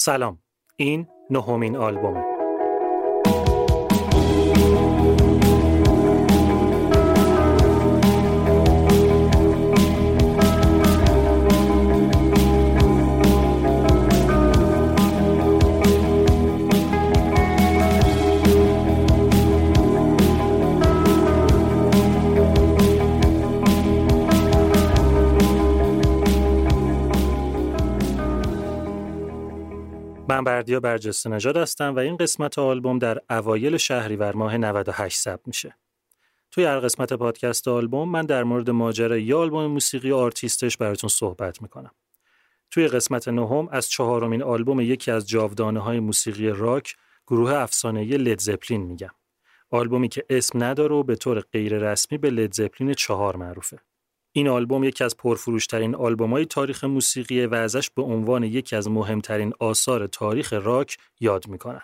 سلام. این نهمین آلبومه. من بردیا برجسته نژاد هستم و این قسمت آلبوم در اوایل شهریور ماه 98 ثبت میشه. توی هر قسمت پادکست آلبوم من در مورد ماجرای یه آلبوم موسیقی و آرتیستش براتون صحبت می‌کنم. توی قسمت نهم از چهارمین آلبوم یکی از جاودانه های موسیقی راک گروه افسانه‌ای Led Zeppelin میگم. آلبومی که اسم نداره و به طور غیر رسمی به Led Zeppelin چهار معروفه. این آلبوم یکی از پرفروشترین آلبوم‌های تاریخ موسیقی و ازش به عنوان یکی از مهمترین آثار تاریخ راک یاد می‌کنن.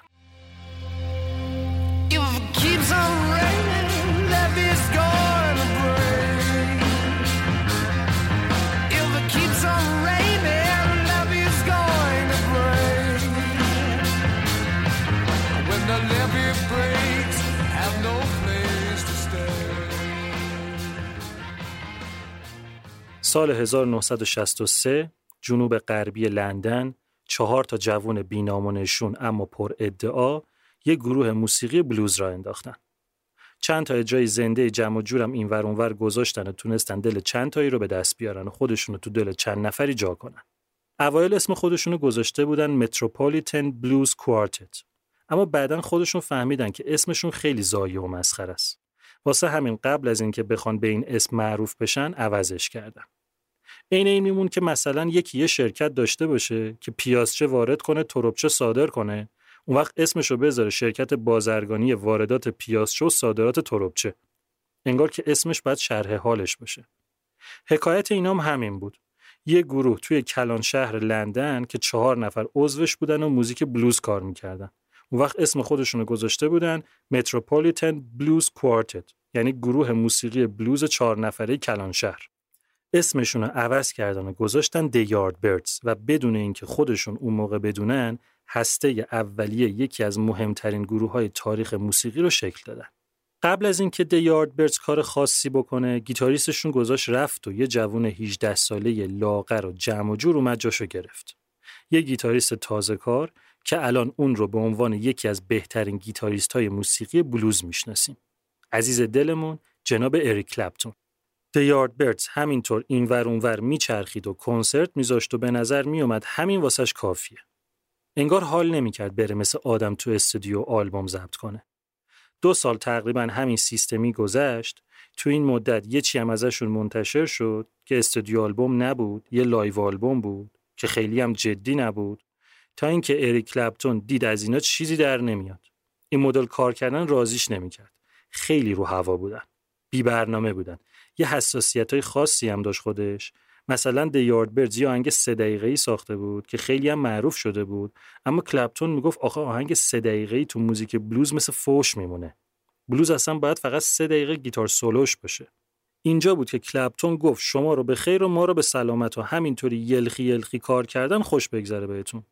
سال 1963 جنوب غربی لندن چهار تا جوون بینامونشون اما پر ادعا یک گروه موسیقی بلوز را انداختن. چند تا اجرای زنده جمع و جورم این ور اونور گذاشتن و تونستن دل چند تایی رو به دست بیارن و خودشونو تو دل چند نفری جا کنن. اوایل اسم خودشونو گذاشته بودن متروپولیتن بلوز کوارتت. اما بعدا خودشون فهمیدن که اسمشون خیلی زایه و مسخره است. واسه همین قبل از اینکه بخوان به این اسم معروف بشن عوضش کردن. عین این میمون که مثلا یکی یه شرکت داشته باشه که پیازچه وارد کنه تربچه صادر کنه. اون وقت اسمشو بذاره شرکت بازرگانی واردات پیازچه و صادرات تربچه انگار که اسمش باید شرح حالش باشه. حکایت اینام همین بود. یه گروه توی کلان شهر لندن که چهار نفر عضوش بودن و موزیک بلوز کار می‌کردن. اون وقت اسم خودشونو گذاشته بودن متروپولیتن بلوز کوارتت یعنی گروه موسیقی بلوز چهار نفره کلان شهر. اسمشون رو عوض کردن و گذاشتن دیارد بردز و بدون اینکه خودشون اون موقع بدونن هسته اولیه یکی از مهمترین گروه های تاریخ موسیقی رو شکل دادن. قبل از اینکه دیارد بردز کار خاصی بکنه گیتاریستشون گذاشت رفت و یه جوون 18 ساله لاغر و جمع و جور اومد جاشو گرفت. یه گیتاریست تازه کار که الان اون رو به عنوان یکی از بهترین گیتاریست های موسیقی بلوز می‌شناسیم. عزیز دلمون جناب اریک کلپتون The Yardbirds همینطور اینور اونور میچرخید و کنسرت میذاشت و به نظر میومد همین واسش کافیه. انگار حال نمی‌کرد بره مثل آدم تو استودیو آلبوم ضبط کنه. دو سال تقریبا همین سیستمی گذشت. تو این مدت یه چی هم ازشون منتشر شد که studio album نبود، یه live album بود که خیلی هم جدی نبود تا اینکه اریک کلپتون دید از اینا چیزی در نمیاد. این مدل کار کردن راضیش نمی‌کرد. خیلی رو هوا بودن. بی برنامه بودن. یه حساسیت های خاصی هم داشت خودش. مثلا The Yardbirds یه آهنگ سه دقیقه‌ای ساخته بود که خیلی هم معروف شده بود اما کلپتون می‌گفت آخه آهنگ سه دقیقه‌ای تو موزیک بلوز مثل فوش میمونه. بلوز اصلا باید فقط سه دقیقه گیتار سولوش باشه اینجا بود که کلپتون گفت شما رو به خیر و ما رو به سلامت و همینطوری یلخی یلخی کار کردن خوش بگذره بهتون.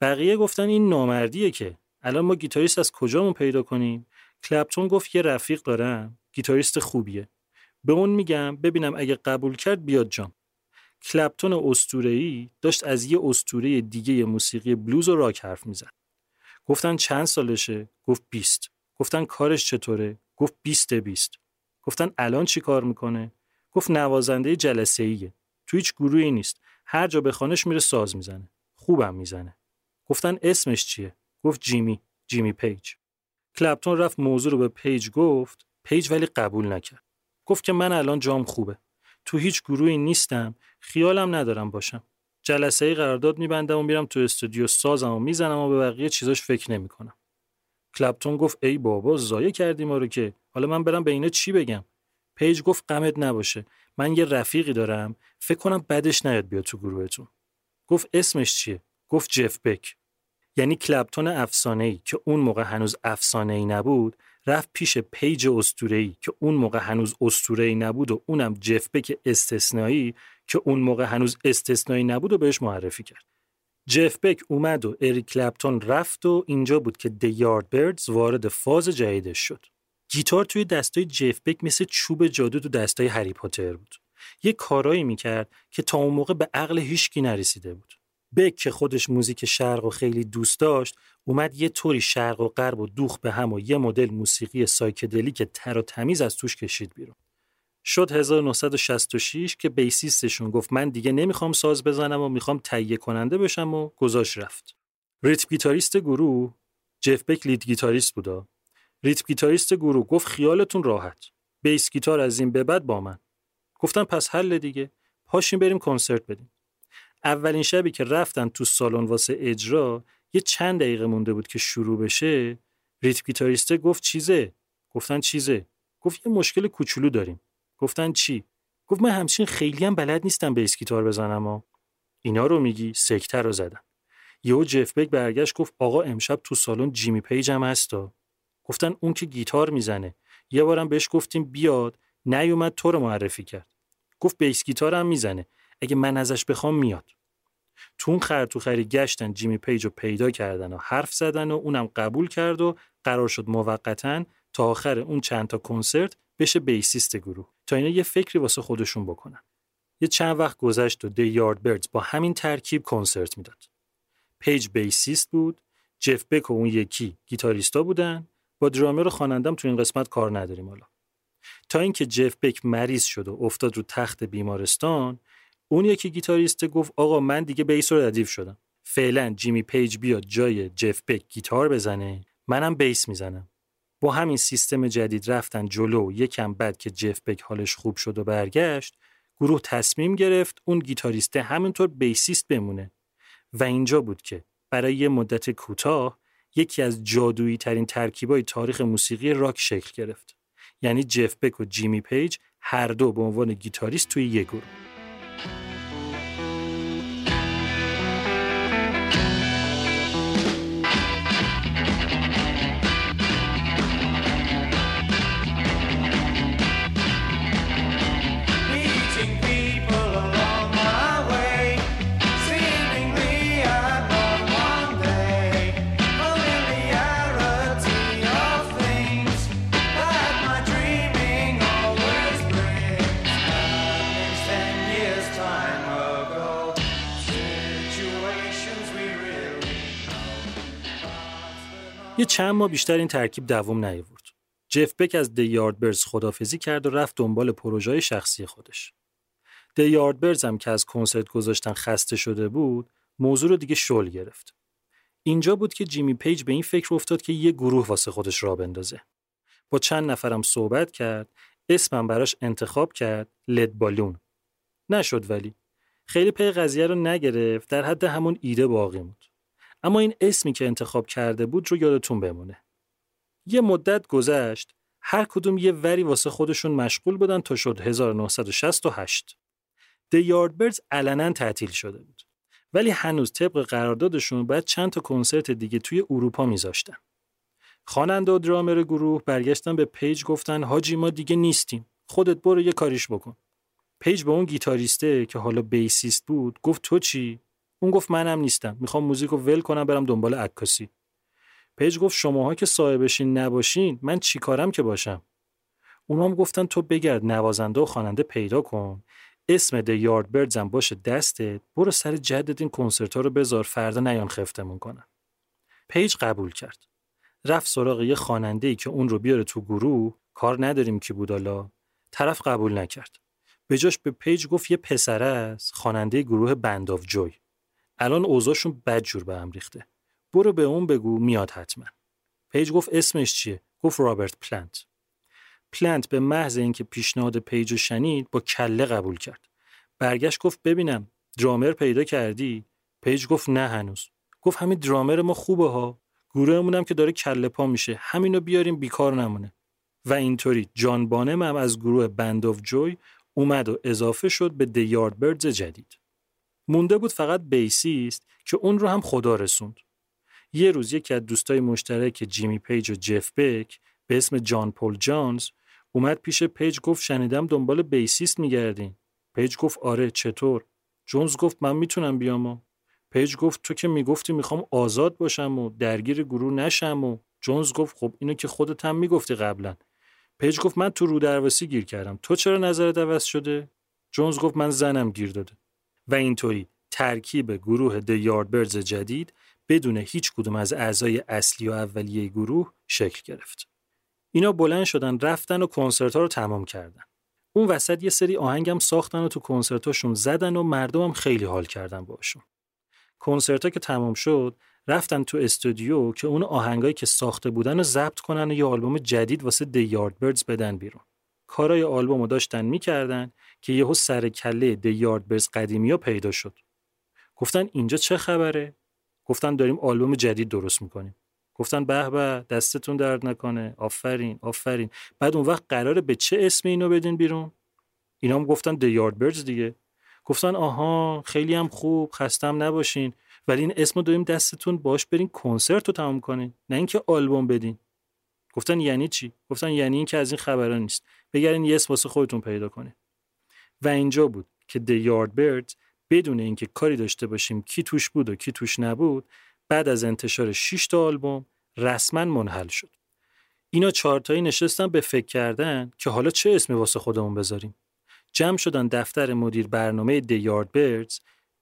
بقیه گفتن این نامردیه که الان ما گیتاریست از کجامون پیدا کنیم؟ کلپتون گفت یه رفیق دارم گیتاریست خوبیه. به اون میگم ببینم اگه قبول کرد بیاد جام. کلپتون اسطوره‌ای داشت از یه اسطوره دیگه موسیقی بلوز و راک حرف می‌زد. گفتن چند سالشه؟ گفت 20 گفتن کارش چطوره؟ گفت 20 20 گفتن الان چی کار می‌کنه؟ گفت نوازنده جلسه ایه تو هیچ گروهی نیست. هر جا بخوانش میره ساز می‌زنه. خوبم می‌زنه. گفتن اسمش چیه؟ گفت جیمی. جیمی پیج. کلپتون رفت موضوع رو به پیج گفت. پیج ولی قبول نکرد. گفت که من الان جام خوبه. تو هیچ گروهی نیستم. خیالم ندارم باشم. جلسه ای قرارداد میبندم و میرم تو استودیو سازم و می‌زنم و به بقیه چیزاش فکر نمی‌کنم. کلپتون گفت ای بابا ضایع کردی ما رو که. حالا من برم به اینا چی بگم؟ پیج گفت غمت نباشه. من یه رفیقی دارم. فکر کنم بدش نیاد بیاد تو گروهتون. گفت اسمش چیه؟ گفت جف بک. یعنی کلپتون افسانه ای که اون موقع هنوز افسانه ای نبود رفت پیش پیج ای که اون موقع هنوز ای نبود و اونم جف بک استثنایی که اون موقع هنوز استثنایی نبود و بهش معرفی کرد. جف بک اومد و اریک کلپتون رفت و اینجا بود که The بردز وارد فاز جدیدش شد. گیتار توی دستای جف بک مثل چوب جادو تو دستای هری پاتر بود. یه کارایی می‌کرد که تا اون موقع به عقل هیچکی نرسیده بود. بک که خودش موزیک شرق و خیلی دوست داشت اومد یه طوری شرق و غرب و دوخ به هم و یه مدل موسیقی سایکدلی که تر و تمیز از توش کشید بیرون. شد 1966 که بیسیستشون گفت من دیگه نمی‌خوام ساز بزنم و می‌خوام تهیه کننده بشم و گذاشت رفت. rhythm guitarist گروه جف بک lead guitarist بودا. rhythm guitarist گروه گفت خیالتون راحت. bass guitar از این به بعد با من. گفتن پس حله دیگه. پاشیم بریم کنسرت بدیم. اولین شبی که رفتن تو سالن واسه اجرا یه چند دقیقه مونده بود که شروع بشه rhythm guitarist ه گفت چیزه؟ گفتن چیزه؟ گفت یه مشکل کوچولو داریم. گفتن چی؟ گفت من همچین خیلی هم بلد نیستم bass guitar بزنم ها. اینا رو میگی؟ سکته رو زدن. یهو جف بک برگشت گفت آقا امشب تو سالن جیمی پیج هم هستا گفتن اون که گیتار می‌زنه. یه بارم بهش گفتیم بیاد نیومد تو رو معرفی کرد. گفت bass guitar هم می‌زنه. اگه من ازش بخوام میاد. تو اون خر تو خری گشتن جیمی پیج رو پیدا کردن و حرف زدن و اونم قبول کرد و قرار شد موقتا تا آخر اون چند تا کنسرت بشه bassist گروه. تا اینا یه فکری واسه خودشون بکنن. یه چند وقت گذشت و The Yardbirds با همین ترکیب کنسرت می‌داد. پیج bassist بود جف بک و اون یکی گیتاریستا بودن. با درامر و خوانندم تو این قسمت کار نداریم حالا. تا اینکه جف بک مریض شد و افتاد رو تخت بیمارستان اون یکی گیتاریست گفت آقا من دیگه bass رو ردیف شدم. فعلا جیمی پیج بیاد جای جف بک گیتار بزنه منم bass می‌زنم. با همین سیستم جدید رفتن جلو یکم بعد که جف بک حالش خوب شد و برگشت گروه تصمیم گرفت اون گیتاریسته همینطور bassist بمونه. و اینجا بود که برای یه مدت کوتاه یکی از جادویی ترین ترکیبای تاریخ موسیقی راک شکل گرفت. یعنی جف بک و جیمی پیج هر دو به عنوان گیتاریست توی یک گروه. thank you یه چند ماه بیشتر این ترکیب دوام نیاورد. جف بک از The Yardbirds خدافظی کرد و رفت دنبال پروژه شخصی خودش. The Yardbirds هم که از کنسرت گذاشتن خسته شده بود، موضوع رو دیگه شل گرفت. اینجا بود که جیمی پیج به این فکر افتاد که یه گروه واسه خودش راه بندازه. با چند نفرم صحبت کرد، اسمم براش انتخاب کرد، Lead Balloon. نشد ولی. خیلی پی قضیه رو نگرفت، در حد همون ایده باقی موند. اما این اسمی که انتخاب کرده بود رو یادتون بمونه. یه مدت گذشت هر کدوم یه وری واسه خودشون مشغول بودن تا شد 1968. The Yardbirds علنا تعطیل شده بود. ولی هنوز طبق قراردادشون باید چند تا کنسرت دیگه توی اروپا میذاشتن. خواننده و درامر گروه برگشتن به پیج گفتن حاجی ما دیگه نیستیم. خودت برو یه کاریش بکن. پیج به اون گیتاریسته که حالا bassist بود گفت تو چی؟ اون گفت منم نیستم. می‌خوام موزیک رو ول کنم برم دنبال عکاسی. پیج گفت شماها که صاحبشین نباشین من چیکارم که باشم؟ اونا هم گفتن تو بگرد نوازنده و خواننده پیدا کن اسم The Yardbirds هم باشه دستت برو سر جدت این کنسرت ها رو بذار فردا نیان خفتمون کنن پیج قبول کرد رفت سراغ یه خواننده ای که اون رو بیاره تو گروه کار نداریم کی بود طرف قبول نکرد به جاش به پیج گفت یه پسر است خواننده گروه Band of Joy الان اوضاعشون بدجور به هم ریخته. برو به اون بگو میاد حتما. پیج گفت اسمش چیه؟ گفت رابرت پلنت پلنت به محض اینکه پیشنهاد پیج شنید با کله قبول کرد. برگشت گفت ببینم درامر پیدا کردی؟ پیج گفت نه هنوز. گفت همین درامر ما خوبه ها. گروهمون هم که داره کله پا میشه. همینو بیاریم بیکار نمونه. و اینطوری جان بانم هم از گروه Band of Joy اومد و اضافه شد به The Yardbirds جدید. مونده بود فقط bassist که اون رو هم خدا رسوند. یه روز یکی از دوستای مشترک جیمی پیج و جف بک به اسم جان پول جونز اومد پیش پیج گفت شنیدم دنبال bassist میگردین. پیج گفت آره چطور؟ جونز گفت من می‌تونم بیام و. پیج گفت تو که می‌گفتی می‌خوام آزاد باشم و درگیر گروه نشم و. جونز گفت خب اینو که خودت هم می‌گفتی قبلا. پیج گفت من تو رو رودرواسی گیر کردم. تو چرا نظرت عوض شده؟ جونز گفت من زنم گیر داده. و اینطوری ترکیب گروه The Yardbirds جدید بدون هیچ کدوم از اعضای اصلی و اولیه گروه شکل گرفت. اینا بلند شدن رفتن و کنسرت ها رو تمام کردن. اون وسط یه سری آهنگم ساختن و تو کنسرتاشون زدن و مردمم خیلی حال کردن باشون کنسرت ها که تمام شد رفتن تو استودیو که اون آهنگایی که ساخته بودن رو ضبط کنن و یه آلبوم جدید واسه The Yardbirds بدن بیرون. کارای آلبوم رو داشتن می‌کردن که یهو سر کله دی یاردبردز قدیمی ها پیدا شد. گفتن اینجا چه خبره؟ گفتن داریم آلبوم جدید درست می‌کنیم. گفتن به به دستتون درد نکنه. آفرین آفرین. بعد اون وقت قراره به چه اسم اینو بدین بیرون؟ اینا هم گفتن یاردبردز دیگه. گفتن آها خیلی هم خوب خستم نباشین. ولی این اسم داریم دستتون باش برین کنسرت رو تمام کنین. نه اینکه آلبوم بدین. گفتن یعنی چی؟ گفتن یعنی اینکه از این خبرها نیست. بگرین یه اسم واسه خودتون پیدا کنین و اینجا بود که دی یاردبردز بدون اینکه کاری داشته باشیم کی توش بود و کی توش نبود بعد از انتشار 6 تا آلبوم رسما منحل شد. اینا چهارتایی نشستن به فکر کردن که حالا چه اسمی واسه خودمون بذاریم. جمع شدن دفتر مدیر برنامه دی یارد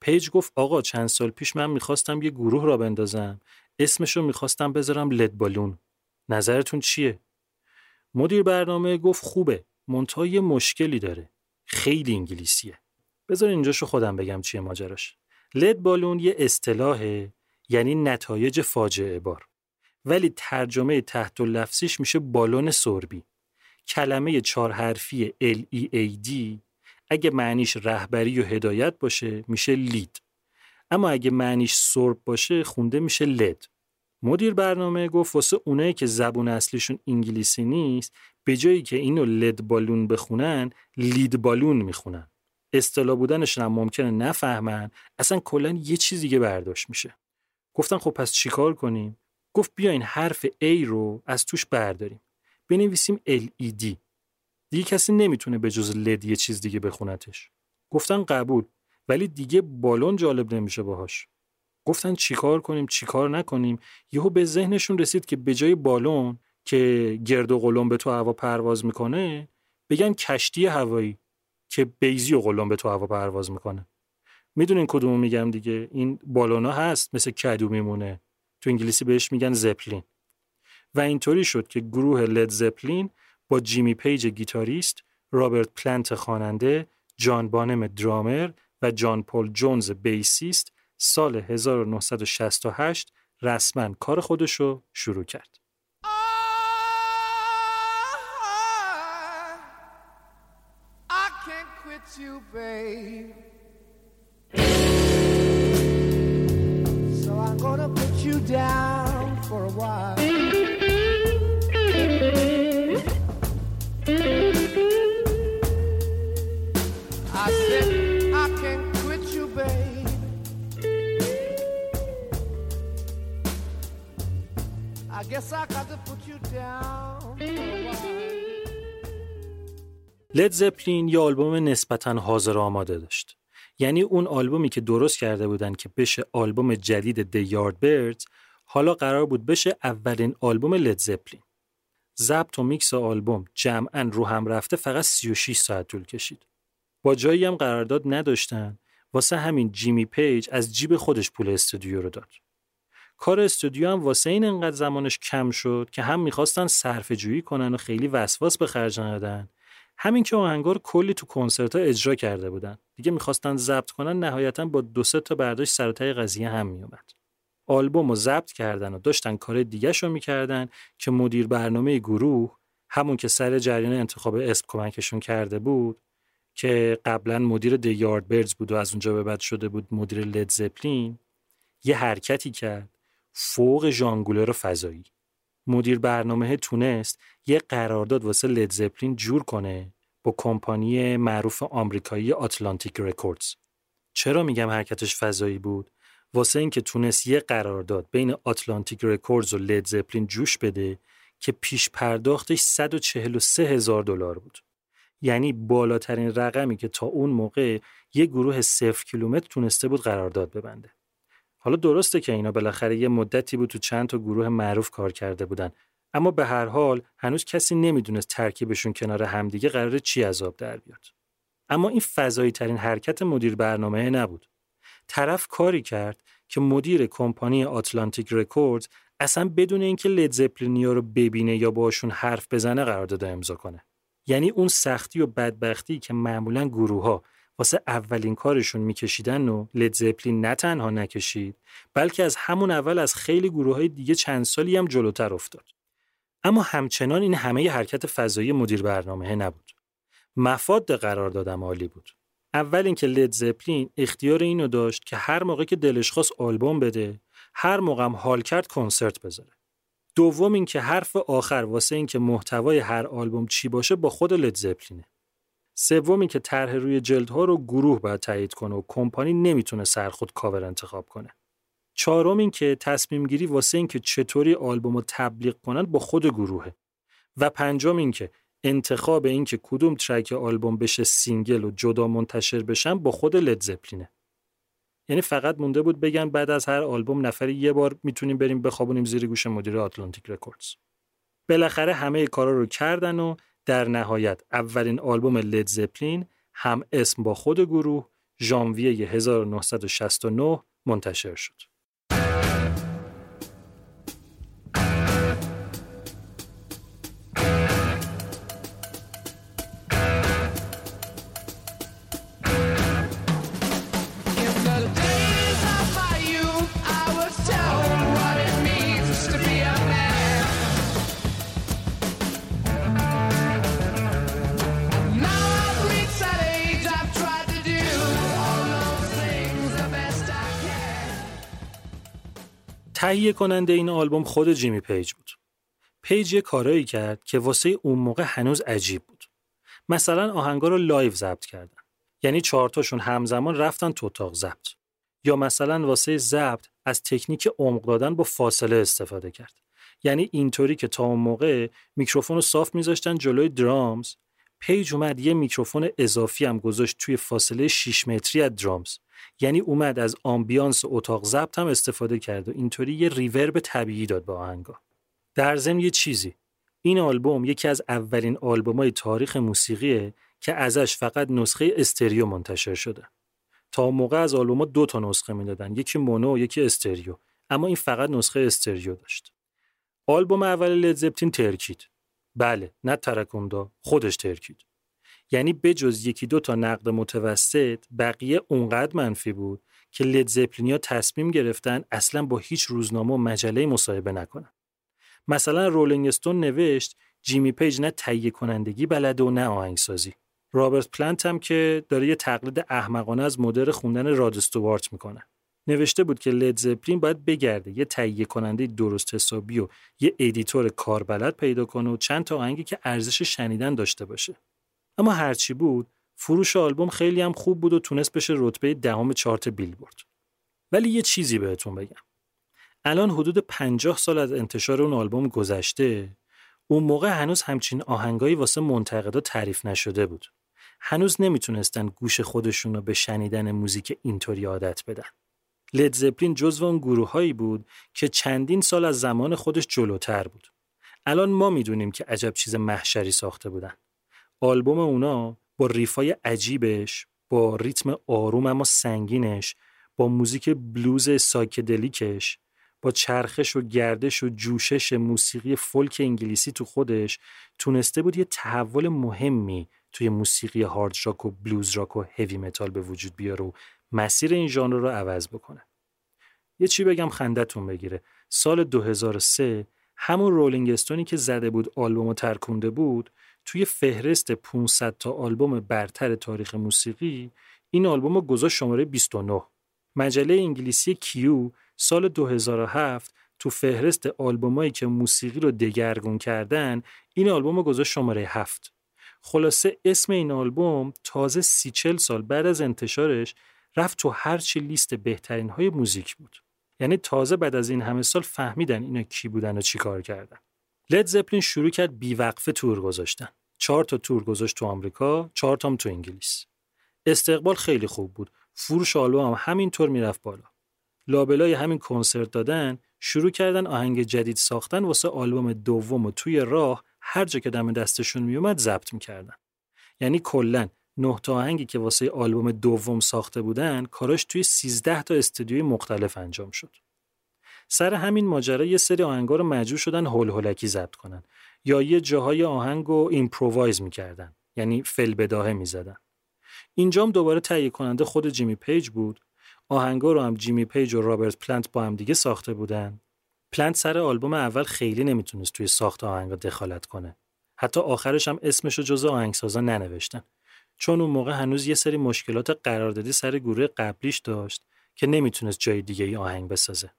پیج گفت آقا چند سال پیش من می‌خواستم یه گروه را بندازم اسمشو می‌خواستم بذارم لد بالون نظرتون چیه مدیر برنامه گفت خوبه منتها یه مشکلی داره. خیلی انگلیسیه. بذار اینجاشو خودم بگم چیه ماجراش. لد بالون یه اصطلاحه یعنی نتایج فاجعه بار. ولی ترجمه تحت لفظیش میشه بالون سربی. کلمه چهار حرفی L-E-A-D اگه معنیش رهبری و هدایت باشه میشه لید. اما اگه معنیش سرب باشه خونده میشه لد مدیر برنامه گفت واسه اونایی که زبون اصلیشون انگلیسی نیست به جایی که اینو لد بالون بخونن لید بالون می‌خونن. اصطلاح بودنش هم ممکنه نفهمن اصلا کلا یه چیز دیگه برداشت میشه. گفتن خب پس چیکار کنیم؟ گفت بیاین حرف A رو از توش برداریم. بنویسیم LED دیگه کسی نمی‌تونه به جز لد یه چیز دیگه بخونتش. گفتن قبول ولی دیگه بالون جالب نمیشه باهاش. گفتن چیکار کنیم چیکار نکنیم. یهو به ذهنشون رسید که به جای بالون که گرد و قلم به تو هوا پرواز می‌کنه بگن کشتی هوایی که بیزی و قلم به تو هوا پرواز می‌کنه. می‌دونین کدومو میگم دیگه؟ این بالونا هست مثل کدو میمونه. تو انگلیسی بهش میگن زپلین. و اینطوری شد که گروه لد زپلین با جیمی پیج گیتاریست، رابرت پلنت خواننده، جان بانم درامر و جان پول جونز bassist سال 1968 رسما کار خودشو شروع کرد. down for a while. لید زپلین یه آلبوم نسبتا حاضر آماده داشت. یعنی اون آلبومی که درست کرده بودن که بشه آلبوم جدید The Yardbirds حالا قرار بود بشه اولین آلبوم لید زپلین. ضبط و میکس آلبوم جمعا رو هم رفته فقط 36 ساعت طول کشید. با جایی هم قرارداد نداشتن واسه همین جیمی پیج از جیب خودش پول استودیو رو داد. کار استودیو هم واسه این انقدر زمانش کم شد که هم می‌خواستن صرف جویی کنن و خیلی وسواس به خرج ندن همین که آهنگار کلی تو کنسرت ها اجرا کرده بودن. دیگه می‌خواستن ضبط کنن نهایتا با دو سه تا برداشت سرتای قضیه هم میومد آلبوم رو ضبط کردن و داشتن کار دیگه رو می‌کردن که مدیر برنامه گروه همون که سر جریان انتخاب اسم کمکشون کرده بود که قبلا مدیر دی یارد برز بود و از اونجا به بعد شده بود مدیر لید زپلین یه حرکتی کرد. فوق ژانگولر فضایی. مدیر برنامه تونست یه قرارداد واسه لید زپلین جور کنه با کمپانی معروف آمریکایی Atlantic Records. چرا میگم حرکتش فضایی بود؟ واسه اینکه تونست یه قرارداد بین Atlantic Records و لید زپلین جوش بده که پیش پرداختش 143 هزار دلار بود. یعنی بالاترین رقمی که تا اون موقع یه گروه صفر کیلومتر تونسته بود قرارداد ببنده. حالا درسته که اینا بالاخره یه مدتی بود تو چند تا گروه معروف کار کرده بودن. اما به هر حال هنوز کسی نمی‌دونست ترکیبشون کنار همدیگه قرار چی عذاب در بیاد. اما این فضایی ترین حرکت مدیر برنامه نبود. طرف کاری کرد که مدیر کمپانی آتلانتیک رکوردز اصلا بدون اینکه لید زپلینیا رو ببینه یا باشون حرف بزنه قرارداد امضا کنه. یعنی اون سختی و بدبختی که معمولا گروه واسه اولین کارشون میکشیدن و لید زپلین نه تنها نکشید بلکه از همون اول از خیلی گروه های دیگه چند سالی هم جلوتر افتاد. اما همچنان این همه حرکت فضایی مدیر برنامه نبود. مفاد قرار دادم عالی بود. اول اینکه لید زپلین اختیار اینو داشت که هر موقع که دلش خواست آلبوم بده هر موقع هم حال کرد کنسرت بذاره. دوم اینکه حرف آخر واسه اینکه محتوای هر آلبوم چی باشه با خود لید زپلینه سوم اینکه طرح روی جلدها رو گروه باید تایید کنه و کمپانی نمی‌تونه سرخود کاور انتخاب کنه. چهارم اینکه تصمیم گیری واسه اینکه چطوری آلبوم رو تبلیغ کنن با خود گروهه. و پنجم اینکه انتخاب اینکه کدوم track آلبوم بشه single و جدا منتشر بشن با خود لید زپلینه. یعنی فقط مونده بود بگن بعد از هر آلبوم نفری یه بار می‌تونیم بریم بخوابونیم زیر گوش مدیر Atlantic Records. بالاخره همه کارا رو کردن و در نهایت اولین آلبوم لید زپلین هم اسم با خود گروه ژانویه 1969 منتشر شد. تهیه کننده این آلبوم خود جیمی پیج بود. پیج یه کارایی کرد که واسه اون موقع هنوز عجیب بود. مثلا آهنگا رو live ضبط کردن. یعنی چهارتاشون همزمان رفتن تو اتاق ضبط. یا مثلا واسه ضبط از تکنیک عمق دادن با فاصله استفاده کرد. یعنی اینطوری که تا اون موقع میکروفون رو صاف میذاشتن جلوی drums پیج اومد یه میکروفون اضافی هم گذاشت توی فاصله 6 متری از drums یعنی اومد از ambience اتاق ضبط هم استفاده کرد و اینطوری یه reverb طبیعی داد به آهنگا. در ضمن یه چیزی. این آلبوم یکی از اولین آلبومای تاریخ موسیقیه که ازش فقط نسخه استریو منتشر شده. تا موقع از آلبوم‌ها دو تا نسخه می‌دادن یکی mono و یکی استریو. اما این فقط نسخه استریو داشت. آلبوم اول لد زپلین ترکید. بله نه ترکوندا خودش ترکید. یعنی بجز یکی دو تا نقد متوسط بقیه اونقدر منفی بود که لید زپلینیا تصمیم گرفتن اصلا با هیچ روزنامه و مجله مصاحبه نکنن. مثلا رولینگ استون نوشت جیمی پیج نه تهیه کنندگی بلده و نه آهنگسازی. رابرت پلنت هم که داره یه تقلید احمقانه از مدل خوندن راد استوارت می‌کنه. نوشته بود که لید زپلین باید بگرده یه تهیه کننده درست حسابی و یه editor کاربلد پیدا کنه و چند تا آهنگی که ارزش شنیدن داشته باشه. اما هرچی بود فروش آلبوم خیلی هم خوب بود و تونست بشه رتبه دهم چارت بیلبورد ولی یه چیزی بهتون بگم الان حدود 50 سال از انتشار اون آلبوم گذشته اون موقع هنوز همچین آهنگایی واسه منتقدا تعریف نشده بود. هنوز نمی‌تونستن گوش خودشون رو به شنیدن موزیک اینطوری عادت بدن. لید زپلین جزو اون گروههایی بود که چندین سال از زمان خودش جلوتر بود. الان ما می‌دونیم که عجب چیز محشری ساخته بودن. آلبوم اونا با riff ای عجیبش، با ریتم آروم اما سنگینش، با موزیک بلوز psychedelic ش، با چرخش و گردش و جوشش موسیقی فولک انگلیسی تو خودش تونسته بود یه تحول مهمی توی موسیقی هارد راک و بلوز راک و هوی متال به وجود بیاره و مسیر این ژانر رو عوض بکنه. یه چی بگم خندتون بگیره. سال 2003 همون رولینگ استونی که زده بود آلبوم و ترکونده بود توی فهرست 500 تا آلبوم برتر تاریخ موسیقی این آلبوم رو گذاشت شماره 29 مجله انگلیسی کیو سال 2007 تو فهرست آلبومایی که موسیقی رو دگرگون کردن این آلبوم رو گذاشت شماره 7 خلاصه اسم این آلبوم تازه سی چل سال بعد از انتشارش رفت تو هرچی لیست بهترین های موزیک بود. یعنی تازه بعد از این همه سال فهمیدن اینا کی بودن و چی کار کردن. لید زپلین شروع کرد بیوقفه تور گذاشتن. چهار تا تور گذاشت تو آمریکا چهار تام تو انگلیس. استقبال خیلی خوب بود. فروش آلبوم هم همینطور می‌رفت بالا. لابلای همین کنسرت دادن شروع کردن آهنگ جدید ساختن واسه آلبوم دوم و توی راه هر جا که دم دستشون میومد ضبط می‌کردن. یعنی کلا نه تا آهنگی که واسه آلبوم دوم ساخته بودن کاراش توی 13 تا استودیوی مختلف انجام شد. سر همین ماجرا یه سری آهنگا رو مجبور شدن هول هولکی ضبط کنن. یا یه جاهای آهنگ رو improvise می‌کردن یعنی فی‌البداهه می‌زدن. اینجام دوباره تهیه کننده خود جیمی پیج بود. آهنگا رو هم جیمی پیج و رابرت پلنت با هم دیگه ساخته بودن. پلنت سر آلبوم اول خیلی نمی‌تونست توی ساخت آهنگا دخالت کنه. حتی آخرش هم اسمش رو جزو آهنگسازا ننوشتن. چون اون موقع هنوز یه سری مشکلات قراردادی سر گروه قبلیش داشت که نمی‌تونست جای دیگه ای آهنگ بسازه.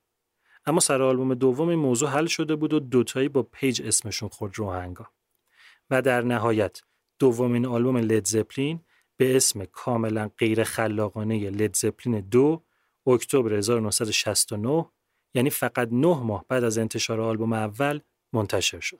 اما سر آلبوم دوم این موضوع حل شده بود و دوتایی با پیج اسمشون خورد رو و در نهایت دومین آلبوم لید زپلین به اسم کاملا غیر خلاقانه لید زپلین دو اکتبر 1969 یعنی فقط نه ماه بعد از انتشار آلبوم اول منتشر شد.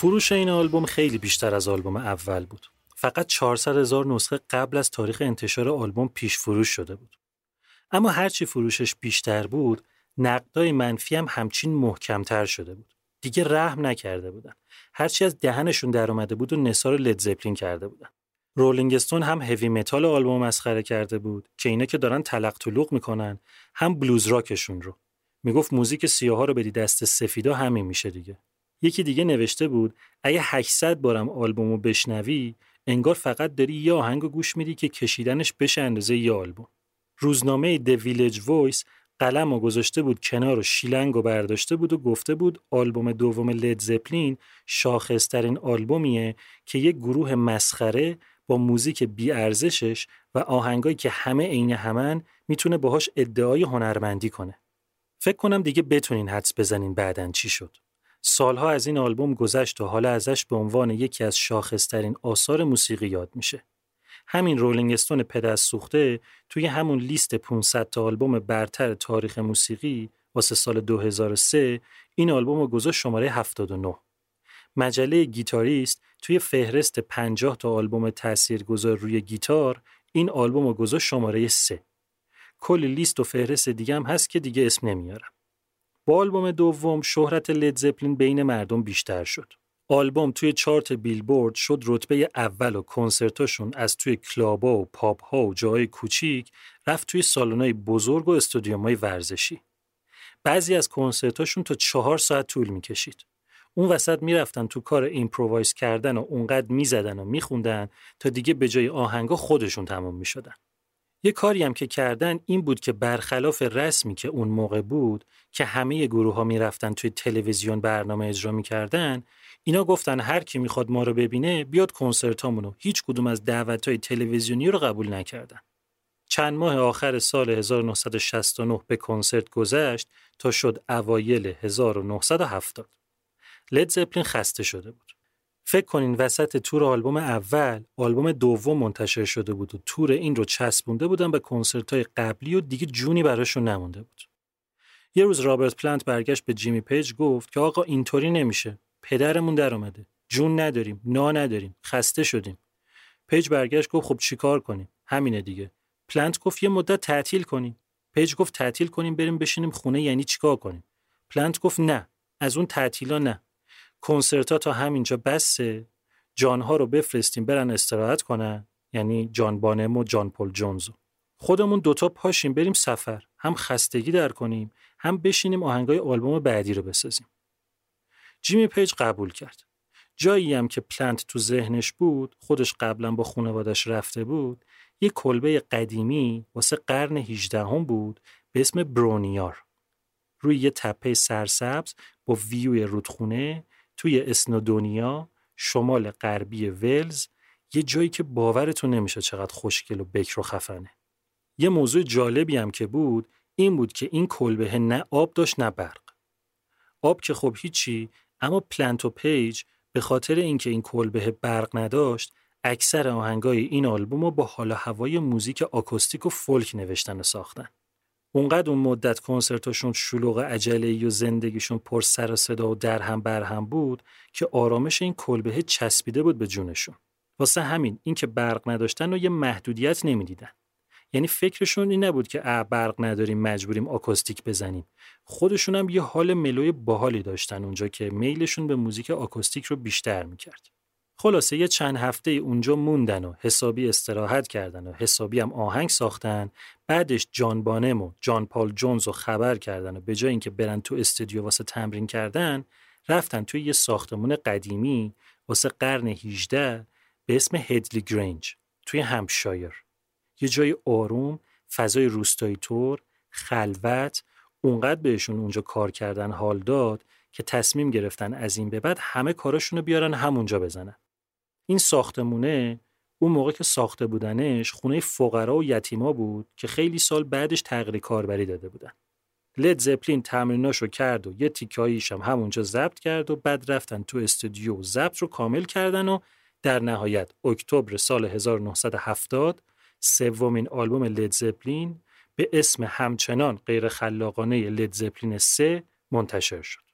فروش این آلبوم خیلی بیشتر از آلبوم اول بود. فقط 400 هزار نسخه قبل از تاریخ انتشار آلبوم پیش فروش شده بود. اما هرچی فروشش بیشتر بود، نقدای منفی هم همچین محکمتر شده بود. دیگه رحم نکرده بودن. هرچی از دهنشون در اومده بود و نثار لدزپلین کرده بودن. رولینگ استون هم هوی متال آلبوم مسخره کرده بود که اینا که دارن تلق طلوق می‌کنن هم بلوز راکشون رو. می‌گفت موزیک سیاها رو بدی دست سفیدا همین میشه دیگه. یکی دیگه نوشته بود اگه 800 بارم آلبومو بشنوی انگار فقط داری یه آهنگ گوش میدی که کشیدنش بشه اندازه یه آلبوم روزنامه د ویلج وایس قلم و گذاشته بود کنار و شیلنگ برداشته بود و گفته بود آلبوم دوم لید زپلین شاخصترین آلبومیه که یک گروه مسخره با موزیک بیارزشش و آهنگایی که همه عین همن می‌تونه باهاش ادعای هنرمندی کنه. فکر کنم دیگه بتونین حدس بزنین بعدن چی شد. سالها از این آلبوم گذشت و حالا ازش به عنوان یکی از شاخصترین آثار موسیقی یاد میشه. همین رولینگ استون پدر سوخته توی همون لیست 500 تا آلبوم برتر تاریخ موسیقی واسه سال 2003 این آلبوم رو گذاشت شماره 79. مجله گیتاریست توی فهرست 50 تا آلبوم تاثیرگذار روی گیتار این آلبوم رو گذاشت شماره 3. کلی لیست و فهرست دیگه هم هست که دیگه اسم نمیارم. آلبوم دوم شهرت لید زپلین بین مردم بیشتر شد. آلبوم توی چارت بیلبورد شد رتبه اول و کنسرتاشون از توی کلابا و pub ها و جای کوچیک رفت توی سالن‌های بزرگ و استادیوم‌های ورزشی. بعضی از کنسرتاشون تا چهار ساعت طول می‌کشید. اون وسط می‌رفتن تو کار improvise کردن و اونقدر می‌زدن و میخوندن تا دیگه به جای آهنگا خودشون تمام می‌شدن. یه کاری هم که کردن این بود که برخلاف رسمی که اون موقع بود که همه گروه ها می‌رفتن توی تلویزیون برنامه اجرا می‌کردن اینا گفتن هر کی می‌خواد ما رو ببینه بیاد کنسرتامونو هیچ کدوم از دعوت های تلویزیونی رو قبول نکردن. چند ماه آخر سال 1969 به کنسرت گذشت تا شد اوایل 1970 لید زپلین خسته شده بود. فکر کنین وسط تور آلبوم اول آلبوم دوم منتشر شده بود و تور این رو چسبونده بودن به کنسرت های قبلی و دیگه جونی براشون نمونده بود. یه روز رابرت پلانت برگشت به جیمی پیج گفت که آقا اینطوری نمیشه پدرمون در اومده. جون نداریم نا نداریم خسته شدیم. پیج برگشت گفت خب چیکار کنیم؟ همینه دیگه. پلانت گفت یه مدت تعطیل کنیم. پیج گفت تعطیل کنیم بریم بشینیم خونه یعنی چیکار کنیم؟ پلانت گفت نه از اون تعطیلا نه. کنسرت ها تا همینجا بسه؟ جانها رو بفرستیم برن استراحت کنن؟ یعنی جان بانم و جان پل جونز خودمون دوتا پاشیم بریم سفر. هم خستگی در کنیم هم بشینیم آهنگای آلبوم بعدی رو بسازیم. جیمی پیج قبول کرد. جایی هم که پلنت تو ذهنش بود خودش قبلا با خانوادش رفته بود یه کلبه قدیمی واسه قرن 18 هم بود به اسم برونیار. روی یه تپه سرسبز با ویوی رودخونه توی اسنودونیا شمال غربی ولز یه جایی که باورتون نمیشه چقدر خوشگل و بکر و خفنه. یه موضوع جالبی هم که بود این بود که این کلبه نه آب داشت نه برق. آب که خب هیچی اما پلنت و پیج به خاطر اینکه این کلبه برق نداشت اکثر آهنگای این آلبوم رو با حال هوای موزیک آکوستیک و فولک نوشتن و ساختن. اونقدر اون مدت کنسرتاشون شلوغ عجله و زندگیشون پر سر و صدا و در هم بر هم بود که آرامش این کلبه چسبیده بود به جونشون. واسه همین اینکه برق نداشتن و یه محدودیت نمی‌دیدن. یعنی فکرشون این نبود که اه برق نداریم مجبوریم آکوستیک بزنیم. خودشون هم یه حال ملوی باحالی داشتن اونجا که میلشون به موزیک آکوستیک رو بیشتر می‌کرد. خلاصه یه چند هفته اونجا موندن و حسابی استراحت کردن و حسابی هم آهنگ ساختن بعدش جان بانم و جان پال جونز رو خبر کردن و به جای اینکه برن تو استودیو واسه تمرین کردن رفتن توی یه ساختمون قدیمی واسه قرن 18 به اسم هدلی گرینج توی همشایر یه جای آروم فضای روستایی طور خلوت اونقدر بهشون اونجا کار کردن حال داد که تصمیم گرفتن از این به بعد همه کاراشون رو بیارن همونجا بزنن. این ساختمونه اون موقع که ساخته بودنش خونه فقرا و یتیما بود که خیلی سال بعدش تغییر کاربری داده بودن. لید زپلین تمریناشو کرد و یه تیکاییش هم همونجا ضبط کرد و بعد رفتن تو استودیو ضبط رو کامل کردن و در نهایت اکتبر سال 1970 سومین آلبوم لید زپلین به اسم همچنان غیر خلاقانه لید زپلین 3 منتشر شد.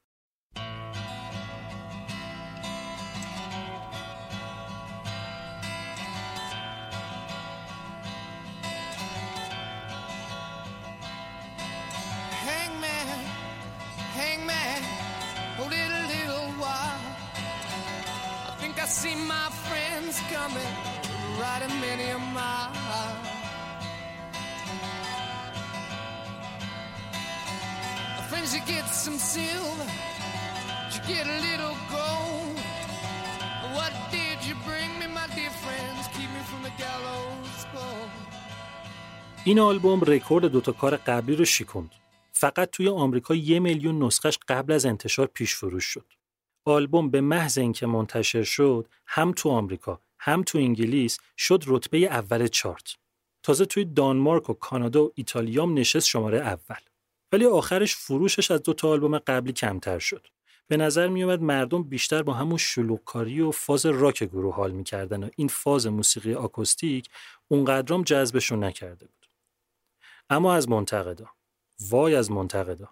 این آلبوم رکورد دوتا کار قبلی رو شکوند. فقط توی آمریکا یه میلیون نسخش قبل از انتشار پیش فروش شد. آلبوم به محض اینکه منتشر شد هم تو آمریکا هم تو انگلیس شد رتبه اول چارت. تازه توی دانمارک و کانادا و ایتالیا هم نشست شماره اول. ولی آخرش فروشش از دو تا آلبوم قبلی کمتر شد. به نظر می اومد مردم بیشتر با همون شلوغکاری و فاز راک گروه حال می‌کردن و این فاز موسیقی آکوستیک اونقدرام جذبشون نکرده بود. اما از منتقدا وای از منتقدا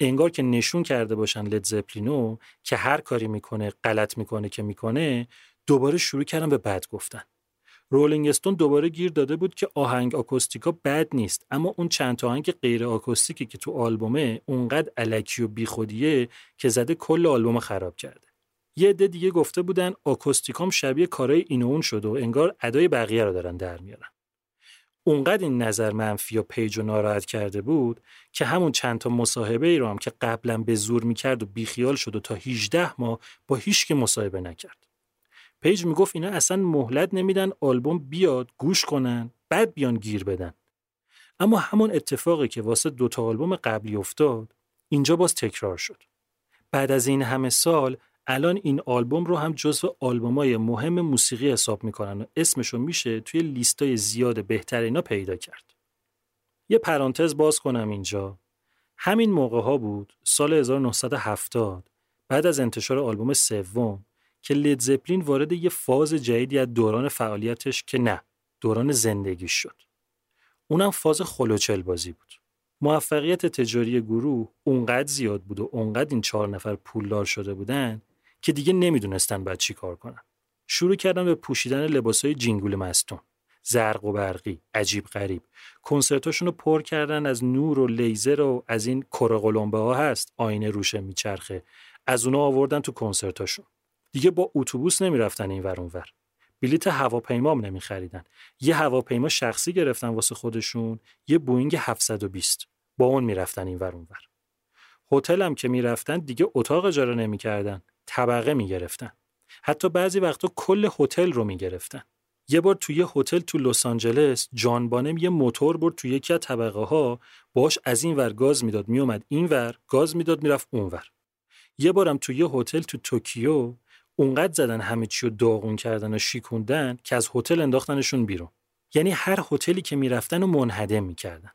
انگار که نشون کرده باشن لد زپلینو که هر کاری می‌کنه غلط می‌کنه که می‌کنه دوباره شروع کردن به بد گفتن رولینگ استون دوباره گیر داده بود که آهنگ آکوستیکا بد نیست اما اون چند تا آهنگ غیر آکوستیکی که تو آلبومه اونقدر الکی و بیخودیه که زده کل آلبوم خراب کرده یه عده دیگه گفته بودن آکوستیکام شبیه کارای این اون شد و انگار ادای بقیه رو دارن در میارن اونقدر این نظر منفی و پیج و ناراحت کرده بود که همون چند تا مصاحبه ای رو هم که قبلا به زور می‌کرد و بیخیال شد و تا 18 ماه با هیچکی مصاحبه نکرد. پیج می‌گفت اینا اصلا مهلت نمیدن آلبوم بیاد گوش کنن بعد بیان گیر بدن. اما همون اتفاقی که واسه دوتا آلبوم قبلی افتاد اینجا باز تکرار شد. بعد از این همه سال الان این آلبوم رو هم جزو آلبومای مهم موسیقی حساب می‌کنن و اسمشو میشه توی لیستای زیاد بهترینا پیدا کرد. یه پرانتز باز کنم اینجا. همین موقع ها بود سال 1970 بعد از انتشار آلبوم سوم که لید زپلین وارد یه فاز جدیدی از دوران فعالیتش که نه دوران زندگیش شد. اونم فاز خلوچل بازی بود. موفقیت تجاری گروه اونقدر زیاد بود و اونقدر این چهار نفر پولدار شده بودن که دیگه نمی‌دونستن بعد چی کار کنن. شروع کردن به پوشیدن لباسای جینگول مستون. زرق و برقی، عجیب غریب. کنسرتاشون رو پر کردن از نور و لیزر و از این کره ها هست آینه روشه میچرخه. از اونا آوردن تو کنسرتاشون. دیگه با اتوبوس نمی‌رفتن این ور اون ور. بلیت هواپیما هم نمیخریدن. یه هواپیما شخصی گرفتن واسه خودشون، یه بوینگ 720. با اون می‌رفتن این ور اون ور. هتل هم که می‌رفتن دیگه اتاق اجاره نمی‌کردن. طبقه می‌گرفتن. حتی بعضی وقتا کل هتل رو می‌گرفتن. یه بار توی هتل تو لس آنجلس جان بانم یه موتور برد توی یکی از طبقه ها باش از این ور گاز می‌داد میومد این ور گاز می‌داد می‌رفت اون ور. یه بارم توی هتل تو توکیو اونقدر زدن همه چی رو داغون کردن و شیکوندن که از هتل انداختنشون بیرون. یعنی هر هتلی که می‌رفتن و منهدم می‌کردن.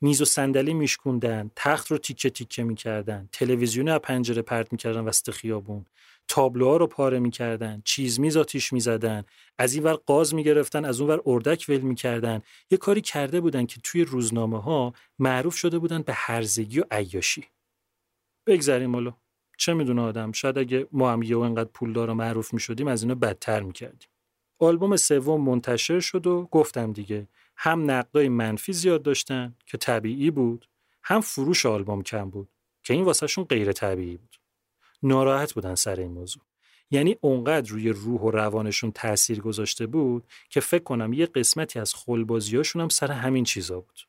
میز و صندلی میشکوندن تخت رو تیکه تیکه می‌کردن تلویزیون از پنجره پرت می‌کردن وسط خیابون تابلوها رو پاره می‌کردن چیز میز آتیش می‌زدن از این ور قاز می‌گرفتن از اون ور اردک ول می‌کردن. یه کاری کرده بودن که توی روزنامه ها معروف شده بودن به هرزگی و عیاشی. بگذریم حالا. چه می‌دونه آدم؟ شاید اگه ما هم یه انقدر پولدار و معروف می‌شدیم از اینا بدتر می‌کردیم. آلبوم سوم منتشر شد و گفتم دیگه هم نقدای منفی زیاد داشتن که طبیعی بود هم فروش آلبوم کم بود که این واسهشون غیر طبیعی بود. ناراحت بودن سر این موضوع. یعنی اونقدر روی روح و روانشون تاثیر گذاشته بود که فکر کنم یه قسمتی از خلبازیاشون هم سر همین چیزا بود.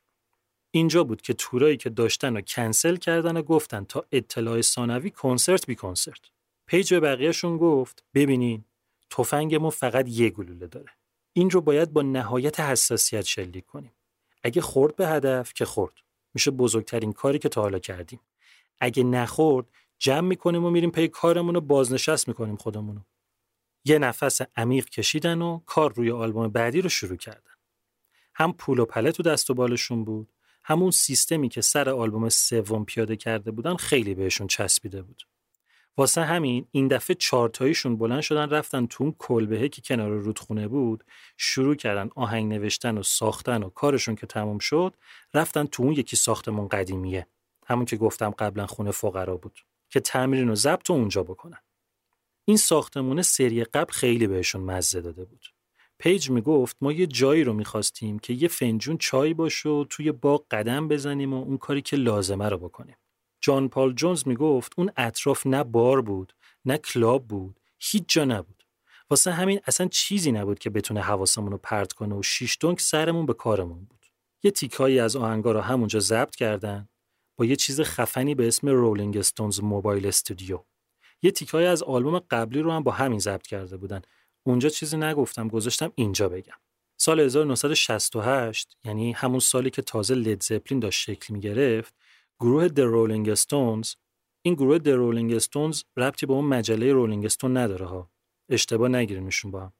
اینجا بود که تورایی که داشتن و کنسل کردن و گفتن تا اطلاع ثانوی کنسرت بی کنسرت. پیج به بقیهشون گفت ببینین تفنگمون فقط یه گلوله داره. این رو باید با نهایت حساسیت شلیک کنیم. اگه خورد به هدف که خورد. میشه بزرگترین کاری که تا حالا کردیم. اگه نخورد جمع می‌کنیم و میریم پی کارمون رو بازنشست می‌کنیم خودمونو. یه نفس عمیق کشیدن و کار روی آلبوم بعدی رو شروع کردن. هم پول و پله تو دست و بالشون بود همون سیستمی که سر آلبوم سوم پیاده کرده بودن خیلی بهشون چسبیده بود. واسه همین این دفعه چارتاییشون بلند شدن رفتن تو اون کلبهه که کنار رودخونه بود شروع کردن آهنگ نوشتن و ساختن و کارشون که تموم شد رفتن تو اون یکی ساختمون قدیمیه. همون که گفتم قبلا خونه فقرا بود که تمرین و ضبط اونجا بکنن. این ساختمونه سری قبل خیلی بهشون مزه داده بود. پیج می‌گفت ما یه جایی رو می‌خواستیم که یه فنجون چای باشه و توی باغ قدم بزنیم و اون کاری که لازمه رو بکنیم. جان پال جونز می‌گفت اون اطراف نه بار بود، نه club بود، هیچ جا نبود. واسه همین اصلا چیزی نبود که بتونه حواسمون رو پرت کنه و شیش دنگ سرمون به کارمون بود. یه تیکایی از آهنگا رو همونجا ضبط کردن با یه چیز خفنی به اسم Rolling Stones Mobile Studio. یه تیکایی از آلبوم قبلی رو هم با همین ضبط کرده بودن اونجا چیزی نگفتم گذاشتم اینجا بگم. سال 1968 یعنی همون سالی که تازه Led Zeppelin داشت شکل می گرفت گروه The Rolling Stones این گروه The Rolling Stones ربطی به اون مجله Rolling Stone نداره ها. اشتباه نگیرینشون با هم.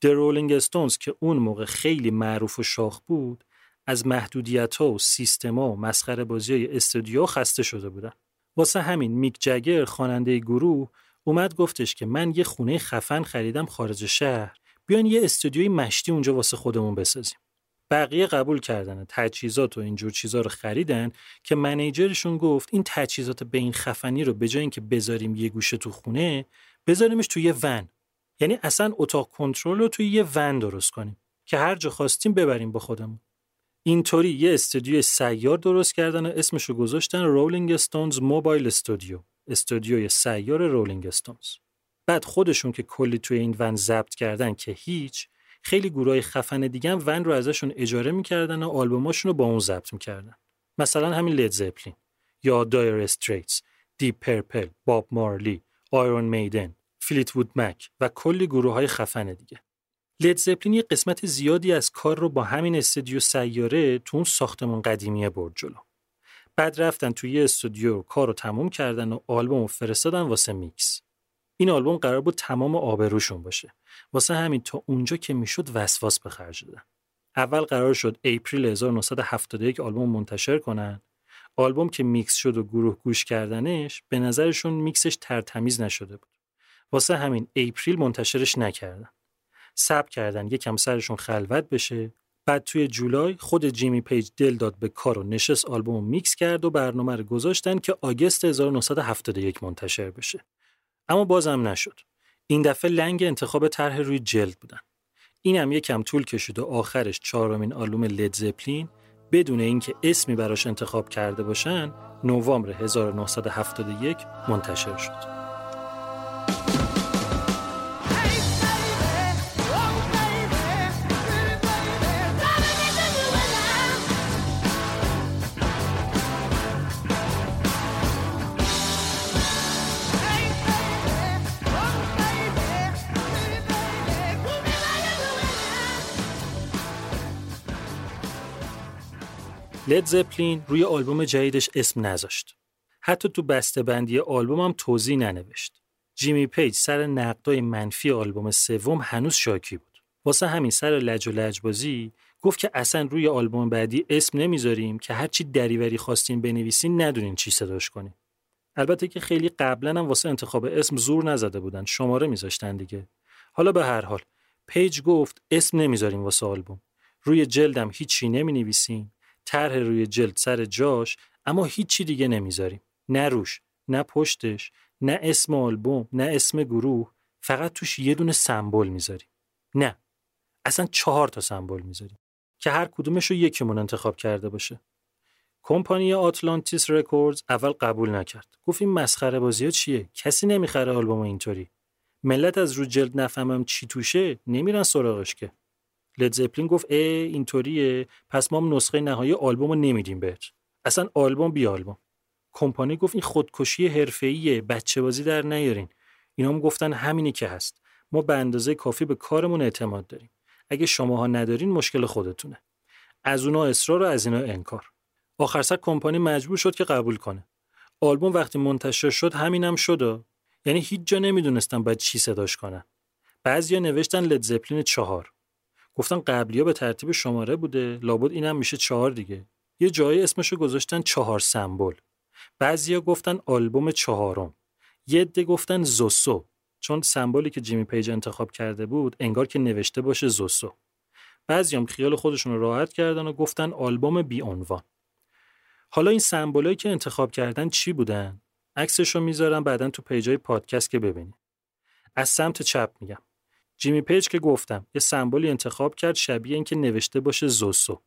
The Rolling Stones که اون موقع خیلی معروف و شاخ بود از محدودیت ها و سیستم ها و مسخره بازی های استودیو خسته شده بودن. واسه همین میک جگر خواننده گروه اومد گفتش که من یه خونه خفن خریدم خارج شهر. بیاین یه استودیوی مشتی اونجا واسه خودمون بسازیم. بقیه قبول کردن تجهیزات و اینجور چیزا رو خریدن که منیجرشون گفت این تجهیزات به این خفنی رو به جای اینکه بذاریم یه گوشه تو خونه بذاریمش توی یه ون. یعنی اصلا اتاق کنترل رو توی یه ون درست کنیم که هر جا خواستیم ببریم با خودمون. اینطوری یه استودیو سیار درست کردن و اسمش رو گذاشتن رولینگ استونز موبایل استودیو استودیوی سیار رولینگ استونز. بعد خودشون که کلی توی این ون ضبط کردن که هیچ خیلی گروهای خفن دیگه هم ون رو ازشون اجاره می‌کردن و آلبوماشون رو با اون ضبط می‌کردن. مثلا همین Led Zeppelin یا Dire Straits Deep Purple باب مارلی Iron Maiden Fleetwood Mac و کلی گروه های خفن دیگه. Led Zeppelin یه قسمت زیادی از کار رو با همین استودیو سیاره تو اون ساختمون قدیمیه برد جلو. بعد رفتن توی استودیو کار رو تموم کردن و آلبوم رو فرستادن واسه میکس. این آلبوم قرار بود تمام آبروشون باشه. واسه همین تا اونجا که می‌شد وسواس به خرج دادن. اول قرار شد April 1971 آلبوم منتشر کنن. آلبوم که میکس شد و گروه گوش کردنش به نظرشون میکسش ترتمیز نشده بود. واسه همین April منتشرش نکردن. صبر کردن یکم سرشون خلوت بشه. بعد توی جولای خود جیمی پیج دل داد به کار و نشست آلبوم میکس کرد و برنامه رو گذاشتن که August 1971 منتشر بشه. اما بازم نشد. این دفعه لنگ انتخاب طرح روی جلد بودن. اینم یکم طول کشید و آخرش چهارمین آلبوم لید زپلین بدون اینکه اسمی براش انتخاب کرده باشن نوامبر 1971 منتشر شد. Led Zeppelin روی آلبوم جدیدش اسم نذاشت. حتی تو بسته بندی آلبوم هم توضیح ننوشت. جیمی پیج سر نقدای منفی آلبوم سوم هنوز شاکی بود. واسه همین سر لج و لجبازی گفت که اصلا روی آلبوم بعدی اسم نمی‌ذاریم که هرچی دریوری خواستین بنویسین ندونین چی صداش کنین. البته که خیلی قبلا هم واسه انتخاب اسم زور نزده بودن شماره میذاشتن دیگه. حالا به هر حال پیج گفت اسم نمی‌ذاریم واسه آلبوم. روی جلدم هیچی نمی طرح روی جلد سر جاش اما هیچی دیگه نمی‌ذاریم. نه روش نه پشتش نه اسم آلبوم نه اسم گروه فقط توش یه دونه سمبل می‌ذاریم. نه. اصلا چهار تا سمبل می‌ذاریم که هر کدومش رو یکیمون انتخاب کرده باشه. کمپانی Atlantic Records اول قبول نکرد. گفت این مسخره بازی ها چیه؟ کسی نمی‌خره آلبوم اینطوری. ملت از رو جلد نفهمن چی توشه نمیرن سراغش که. لید زپلین گفت ای اینطوریه. پس ما نسخه نهایی آلبوم رو نمیدیم بهت اصلا آلبوم بی آلبوم. کمپانی گفت این خودکشی حرفه‌ایه. بچه بازی در نیارین. اینا هم گفتن همینی که هست. ما به اندازه کافی به کارمون اعتماد داریم. اگه شماها ندارین مشکل خودتونه. از اونا اصرار و از اینا انکار. آخر سر کمپانی مجبور شد که قبول کنه. آلبوم وقتی منتشر شد همینم هم شد یعنی هیچ جا نمی‌دونستن باید چی صداش کنن. بعضیا نوشتن لید زپلین چهار. گفتن قبلی به ترتیب شماره بوده. لابد اینم میشه چهار دیگه. یه جایی اسمشو گذاشتن چهار سمبل. بعضیا گفتن آلبوم چهارم. یه عده گفتن زوسو. چون سمبولی که جیمی پیج انتخاب کرده بود انگار که نوشته باشه زوسو. بعضیام خیال خودشون راحت کردن و گفتن آلبوم بی عنوان. حالا این سمبولایی که انتخاب کردن چی بودن؟ عکسش رو می‌ذارم بعدا تو پیجای پادکست که ببینید. از سمت چپ میگم. جیمی پیج که گفتم یه سمبولی انتخاب کرد شبیه اینکه نوشته باشه زوسو.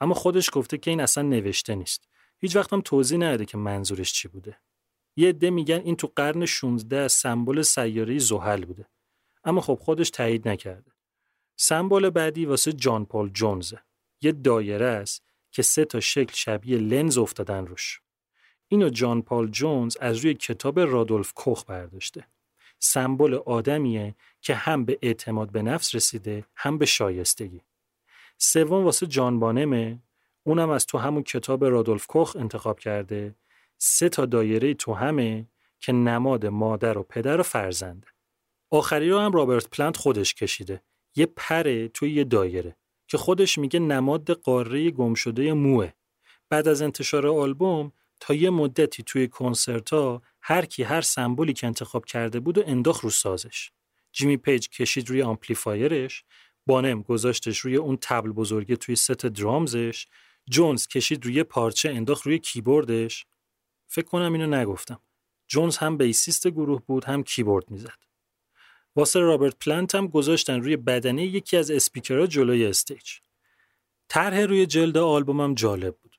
اما خودش گفته که این اصلا نوشته نیست. هیچ وقت هم توضیح نداده که منظورش چی بوده. یه عده میگن این تو قرن 16 سمبل سیاره زحل بوده. اما خب خودش تایید نکرده. سمبل بعدی واسه جان پال جونزه یه دایره است که سه تا شکل شبیه لنز افتادن روش. اینو جان پال جونز از روی کتاب رادولف کوخ برداشته. سمبل آدمیه که هم به اعتماد به نفس رسیده هم به شایستگی. سوم واسه جان بانمه. اونم از تو همون کتاب رادولف کوخ انتخاب کرده. سه تا دایره تو همه که نماد مادر و پدر و فرزنده آخری رو هم رابرت پلنت خودش کشیده. یه پره توی یه دایره که خودش میگه نماد قاره گمشده موه. بعد از انتشار آلبوم تا یه مدتی توی کنسرتا هر کی هر سمبولی که انتخاب کرده بود و انداخت رو سازش. جیمی پیج کشید روی آمپلیفایرش بانم گذاشتش روی اون طبل بزرگه توی ست drums ش جونز کشید روی پارچه انداخت روی کیبوردش. فکر کنم اینو نگفتم. جونز هم بیسیست گروه بود هم کیبورد می‌زد. واسه رابرت پلنت هم گذاشتن روی بدنه یکی از اسپیکرها جلوی stage. طرح روی جلد آلبومم جالب بود.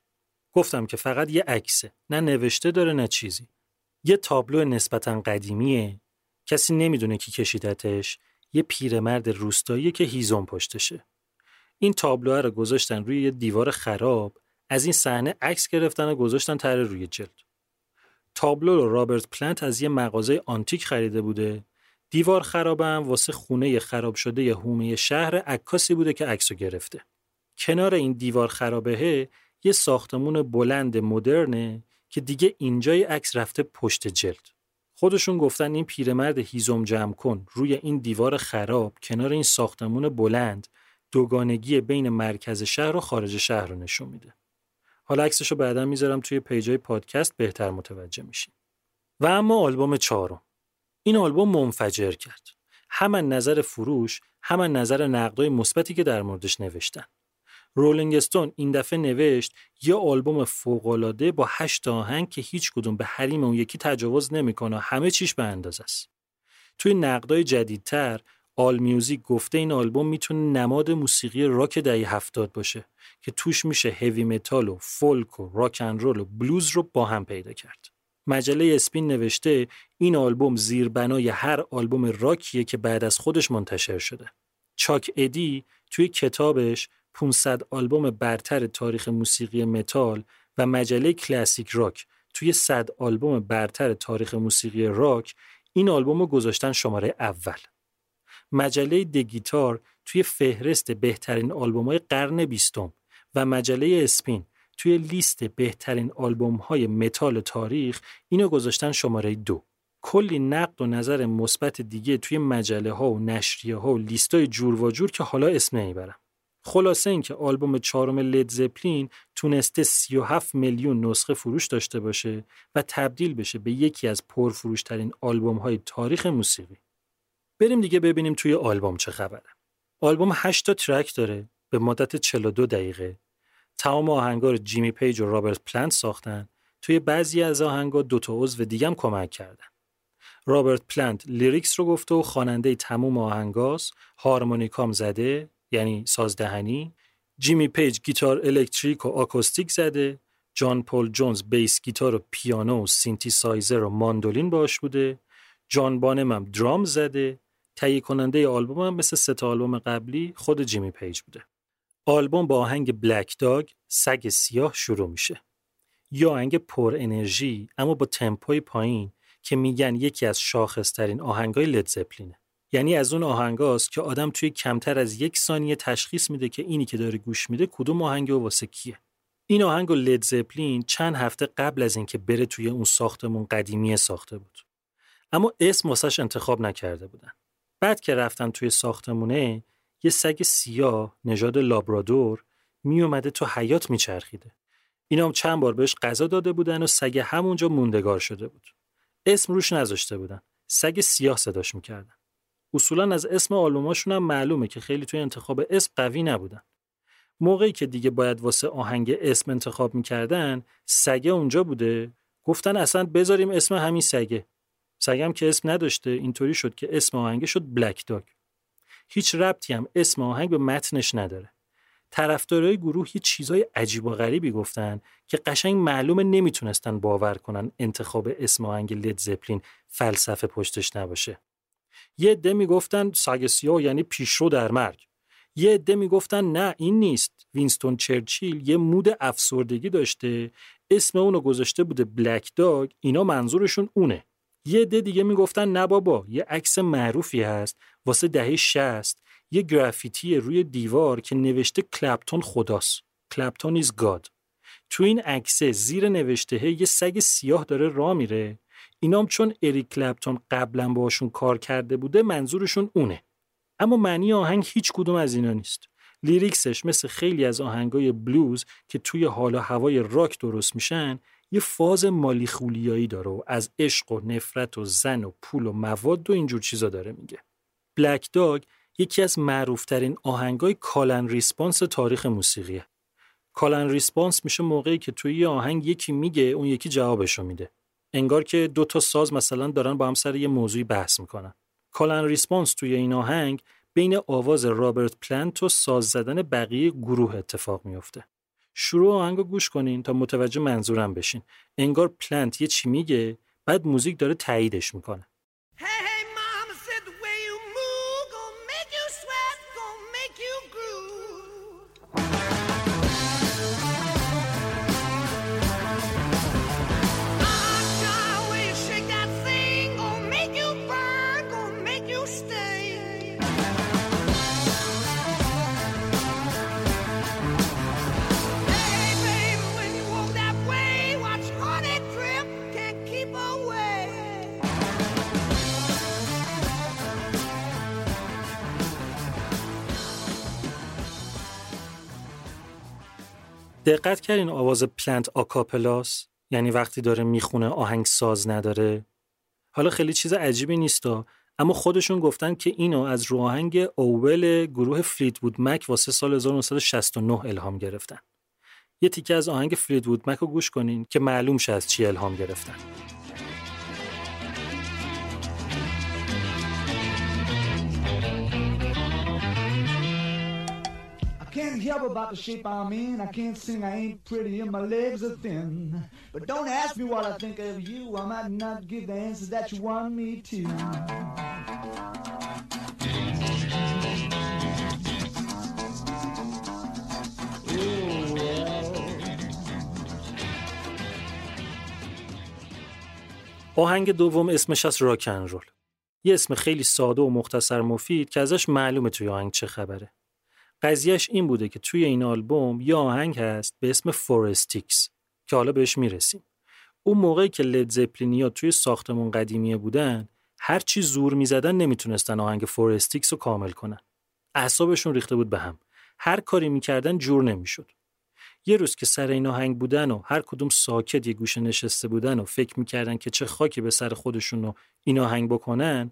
گفتم که فقط یه عکسه نه نوشته داره نه چیزی. یه تابلو نسبتا قدیمیه کسی نمی‌دونه کی کشیدتش یه پیرمرد روستایی که هیزم پشتشه. این تابلوه رو گذاشتن روی یه دیوار خراب از این صحنه عکس گرفتن و گذاشتن تر روی جلد. تابلو رو رابرت پلنت از یه مغازه آنتیک خریده بوده. دیوار خرابم واسه خونه خراب شده یه هومه شهر عکاسی بوده که عکسو گرفته. کنار این دیوار خرابه یه ساختمون بلند مدرنه که دیگه اینجای عکس رفته پشت جلد. خودشون گفتن این پیرمرد هیزم جمع کن روی این دیوار خراب کنار این ساختمون بلند دوگانگی بین مرکز شهر و خارج شهر رو نشون میده. حالا عکسش رو بعدا می‌ذارم توی پیجای پادکست بهتر متوجه میشین. و اما آلبوم چهارم. این آلبوم منفجر کرد. هم نظر فروش، هم نظر نقدای مثبتی که در موردش نوشتن. رولینگ استون این دفعه نوشت یه آلبوم فوقالعاده با هشت آهنگ که هیچ کدوم به حریم اون یکی تجاوز نمی‌کنه همه چیش به اندازه است. توی نقدای جدیدتر آل میوزیک گفته این آلبوم می‌تونه نماد موسیقی راک دهه هفتاد باشه که توش میشه هوی متال و فولک و راک اند رول و بلوز رو با هم پیدا کرد. مجله اسپین نوشته این آلبوم زیربنای هر آلبوم راکیه که بعد از خودش منتشر شده. چاک ادی توی کتابش 500 آلبوم برتر تاریخ موسیقی متال و مجله کلاسیک راک توی 100 آلبوم برتر تاریخ موسیقی راک این آلبوم رو گذاشتن شماره اول. مجله دگیتار توی فهرست بهترین آلبوم قرن بیستم و مجله اسپین توی لیست بهترین آلبوم های متال تاریخ اینو گذاشتن شماره دو. کلی نقد و نظر مثبت دیگه توی مجله ها و نشریه ها و لیستای جور و جور که حالا اسم نمی‌برم. خلاصه اینکه آلبوم چهارم لید زپلین تونسته 37 میلیون نسخه فروش داشته باشه و تبدیل بشه به یکی از پرفروشترین آلبوم های تاریخ موسیقی. بریم دیگه ببینیم توی آلبوم چه خبره. آلبوم 8 تا track داره به مدت 42 دقیقه. تمام آهنگا رو جیمی پیج و رابرت پلنت ساختن. توی بعضی از آهنگا دو تا عضو دیگه هم کمک کردن. رابرت پلنت lyrics رو گفته و خواننده تموم آهنگاس، هارمونیکام زده، یعنی سازدهنی جیمی پیج گیتار الکتریک و آکوستیک زده جان پول جونز بیس گیتار و پیانو و سینتی سایزر و ماندولین باش بوده جان بانم هم درام زده تهیه کننده آلبوم هم مثل سه آلبوم قبلی خود جیمی پیج بوده. آلبوم با آهنگ Black Dog سگ سیاه شروع میشه. یه آهنگ پر انرژی اما با تمپوی پایین که میگن یکی از شاخصترین آهنگای لید زپلینه یعنی از اون آهنگاست که آدم توی کمتر از یک ثانیه تشخیص میده که اینی که داره گوش میده کدوم آهنگ و واسه کیه. این آهنگ و لید زپلین چند هفته قبل از اینکه بره توی اون ساختمون قدیمی ساخته بود. اما اسم واسش انتخاب نکرده بودن. بعد که رفتن توی ساختمونه یه سگ سیاه نژاد لابرادور میومده تو حیات میچرخیده. اینا هم چند بار بهش غذا داده بودن و سگ همونجا موندگار شده بود. اسم روش نذاشته بودن. سگ سیاه صداش می‌کردن. اصولا از اسم آلبوماشون هم معلومه که خیلی توی انتخاب اسم قوی نبودن. موقعی که دیگه باید واسه آهنگ اسم انتخاب می‌کردن سگه اونجا بوده. گفتن اصلا بذاریم اسم همین سگه. سگم که اسم نداشته اینطوری شد که اسم آهنگ شد بلک داگ هیچ ربطی هم اسم آهنگ به متنش نداره. طرفدارای گروه یه چیزای عجیب و غریبی گفتن که قشنگ معلومه نمی‌تونستن باور کنن انتخاب اسم آهنگ لید زپلین فلسفه پشتش نباشه. یه عده می‌گفتن سگ سیاه یعنی پیشرو در مرگ. یه عده می‌گفتن نه این نیست. وینستون چرچیل یه مود افسردگی داشته. اسم اونو گذاشته بوده Black Dog. اینا منظورشون اونه. یه عده دیگه می‌گفتن نه بابا یه عکس معروفی هست. واسه دهه 60 یه گرافیتی روی دیوار که نوشته کلپتون خداست. Clapton is God تو این عکس زیر نوشته یه سگ سیاه داره راه میره. اینام چون اریک کلپتون قبلا باشون کار کرده بوده منظورشون اونه. اما معنی آهنگ هیچ کدوم از اینا نیست. lyrics ش مثل خیلی از آهنگای بلوز که توی حال و هوای راک درست میشن یه فاز مالیخولیایی داره و از عشق و نفرت و زن و پول و مواد و اینجور چیزا داره میگه. Black Dog یکی از معروفترین آهنگای call and response تاریخ موسیقیه. call and response میشه موقعی که توی یه آهنگ یکی میگه اون یکی جوابشو میده. انگار که دو تا ساز مثلا دارن با هم سر یه موضوعی بحث می‌کنن. call and response توی این آهنگ بین آواز رابرت پلنت و ساز زدن بقیه گروه اتفاق میفته شروع آهنگو گوش کنین تا متوجه منظورم بشین. انگار پلنت یه چی میگه بعد موزیک داره تاییدش می‌کنه. دقت کردین آواز پلنت آکاپلاس یعنی وقتی داره می‌خونه آهنگ ساز نداره؟ حالا خیلی چیز عجیبی نیستا اما خودشون گفتن که اینو از رو آهنگ Oh Well گروه فلیت وود مک واسه سال 1969 الهام گرفتن. یه تیکه از آهنگ فلیت وود مک رو گوش کنین که معلوم شه از چی الهام گرفتن. Can't help about the shape I'm in. I can't sing, I ain't pretty, and my legs are thin. But don't ask me what I think of you. I might not give the answers that you want me to. آهنگ دوم اسمش از راکن رول. یه اسم خیلی ساده و مختصر مفید که ازش معلومه توی آهنگ چه خبره. قضیهش این بوده که توی این آلبوم یه آهنگ هست به اسم Four Sticks که حالا بهش می‌رسیم. اون موقعی که لید زپلینیا توی ساختمون قدیمیه بودن هر چی زور می‌زدن نمی‌تونستن آهنگ Four Sticks رو کامل کنن. اعصابشون ریخته بود به هم. هر کاری می‌کردن جور نمی‌شد. یه روز که سر این آهنگ بودن و هر کدوم ساکت یه گوشه نشسته بودن و فکر می‌کردن که چه خاکی به سر خودشون رو این آهنگ بکنن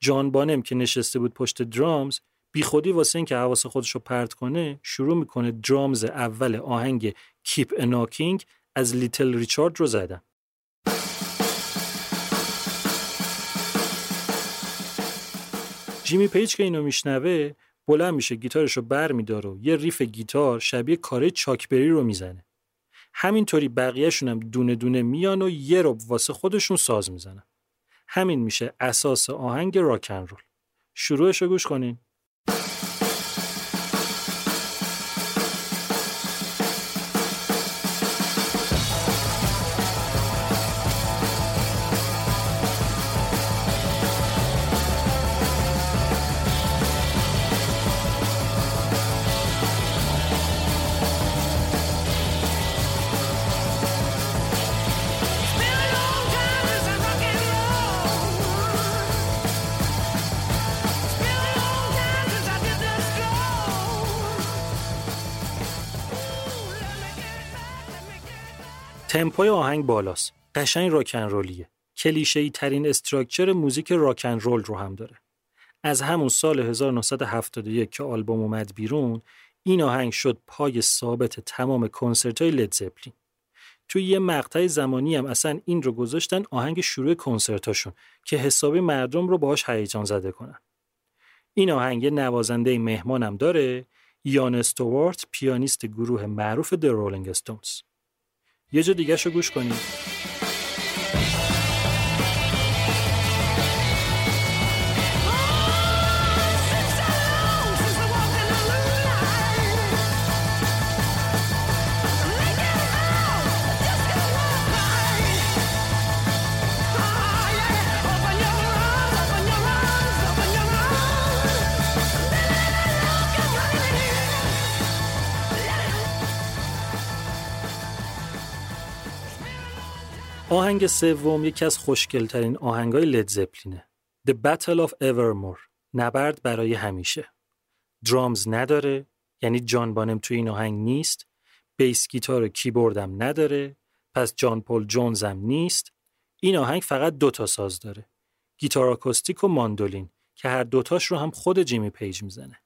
جان بانم که نشسته بود پشت drums بی خودی واسه اینکه حواس خودش رو پرت کنه شروع می‌کنه drums اول آهنگ Keep A-Knockin' از لیتل ریچارد رو زدن. جیمی پیج که اینو میشنوه بلند میشه گیتارش رو بر میداره و یه riff گیتار شبیه کارای چاک بری رو می‌زنه. همینطوری بقیهشون هم دونه دونه میان و یه ربع واسه خودشون ساز می‌زنن. همین میشه اساس آهنگ راکن رول شروعش رو گوش کنین. تمپوی آهنگ بالاست. قشنگ راکن رولیه. کلیشه‌ای ترین استراکچر موزیک راکن رول رو هم داره. از همون سال 1971 که آلبوم اومد بیرون، این آهنگ شد پای ثابت تمام کنسرت های لید زپلین. توی یه مقطع زمانی هم اصلا این رو گذاشتن آهنگ شروع کنسرتاشون که حسابی مردم رو باهاش هیجان زده کنن. این آهنگ نوازنده مهمانم داره یان استوارت پیانیست گروه معروف د رولینگ استونز. یه جا دیگه شو گوش کنید آهنگ سوم یکی از خوشگلترین آهنگای لید زپلینه. The Battle of Evermore. نبرد برای همیشه. drums نداره یعنی جان بانم توی این آهنگ نیست. بیس گیتار و کیبوردم نداره. پس جان پول جونز هم نیست. این آهنگ فقط دوتا ساز داره. گیتار آکوستیک و ماندولین که هر دوتاش رو هم خود جیمی پیج می‌زنه.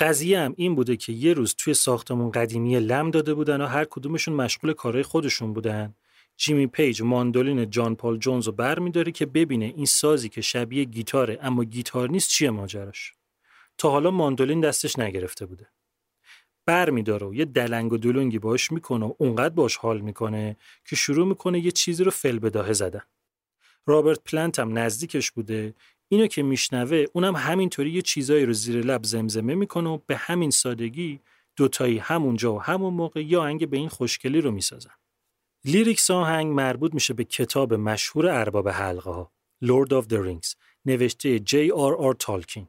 قضیه هم این بوده که یه روز توی ساختمون قدیمی لم داده بودن و هر کدومشون مشغول کارهای خودشون بودن جیمی پیج ماندولین جان پال جونز رو بر میداره که ببینه این سازی که شبیه گیتاره اما گیتار نیست چیه ماجراش. تا حالا ماندولین دستش نگرفته بوده. بر میداره و یه دلنگ و دلونگی باش می‌کنه و اونقدر باش حال می‌کنه که شروع می‌کنه یه چیزی رو فی‌البداهه زدن. رابرت پلنت هم نزدیکش بوده. اینو که میشنوه اونم همینطوری یه چیزایی رو زیر لب زمزمه می‌کنه و به همین سادگی دوتایی همونجا و همون موقع یه آهنگ به این خوشگلی رو می‌سازن. lyrics آهنگ مربوط میشه به کتاب مشهور ارباب حلقه ها Lord of the Rings نوشته جی آر آر تالکین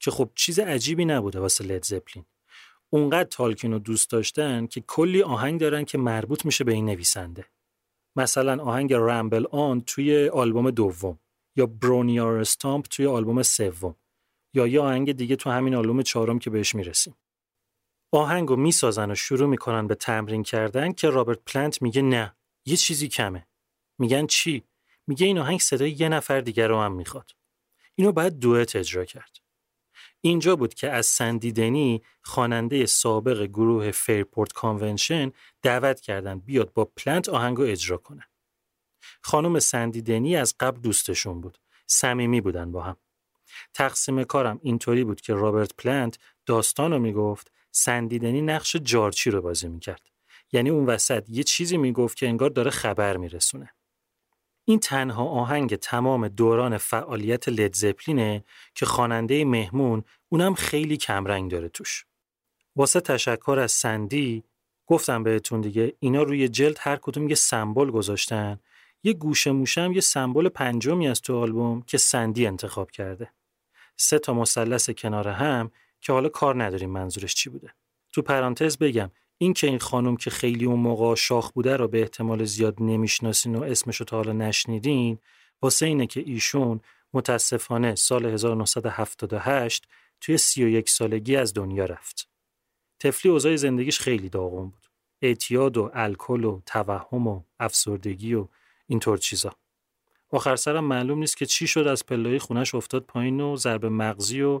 که خب چیز عجیبی نبوده واسه لید زپلین اونقدر تالکین رو دوست داشتن که کلی آهنگ دارن که مربوط میشه به این نویسنده. مثلا آهنگ Ramble On توی آلبوم دوم یا Bron-Y-Aur Stomp توی آلبوم سوم یا یه آهنگ دیگه تو همین آلبوم چهارم که بهش می‌رسیم. آهنگ رو می‌سازن و شروع می‌کنن به تمرین کردن که رابرت پلنت میگه نه یه چیزی کمه میگن چی میگه این آهنگ صدای یه نفر دیگر رو هم می‌خواد اینو باید دوئت اجرا کرد اینجا بود که از سندی دنی خواننده سابق گروه فیرپورت کانونشن دعوت کردن بیاد با پلنت آهنگو اجرا کنه. خانم سندی دنی از قبل دوستشون بود. صمیمی بودن با هم. تقسیم کارم اینطوری بود که رابرت پلنت داستان رو می‌گفت سندیدنی نقش جارچی رو بازی می‌کرد. یعنی اون وسط یه چیزی می‌گفت که انگار داره خبر میرسونه. این تنها آهنگ تمام دوران فعالیت لدزپلینه که خواننده مهمون اونم خیلی کمرنگ داره توش. واسه تشکر از سندی گفتم بهتون دیگه اینا روی جلد هر کدوم یه سمبل گذاشتن یه گوشه موشم یه سمبل پنجمی از تو آلبوم که سندی انتخاب کرده. سه تا مثلث کنار هم که حالا کار نداریم منظورش چی بوده. تو پرانتز بگم این که این خانم که خیلی اون موقع شاخ بوده رو به احتمال زیاد نمی‌شناسین و اسمشو تا حالا نشنیدین واسه اینه که ایشون متاسفانه سال 1978 توی 31 سالگی از دنیا رفت. تفلی اوضاع زندگیش خیلی داغون بود. اعتیاد و الکل و توهم و افسردگی و اینطور چیزا. آخر سرم معلوم نیست که چی شد از پلای خونش افتاد پایین و ضرب مغزی و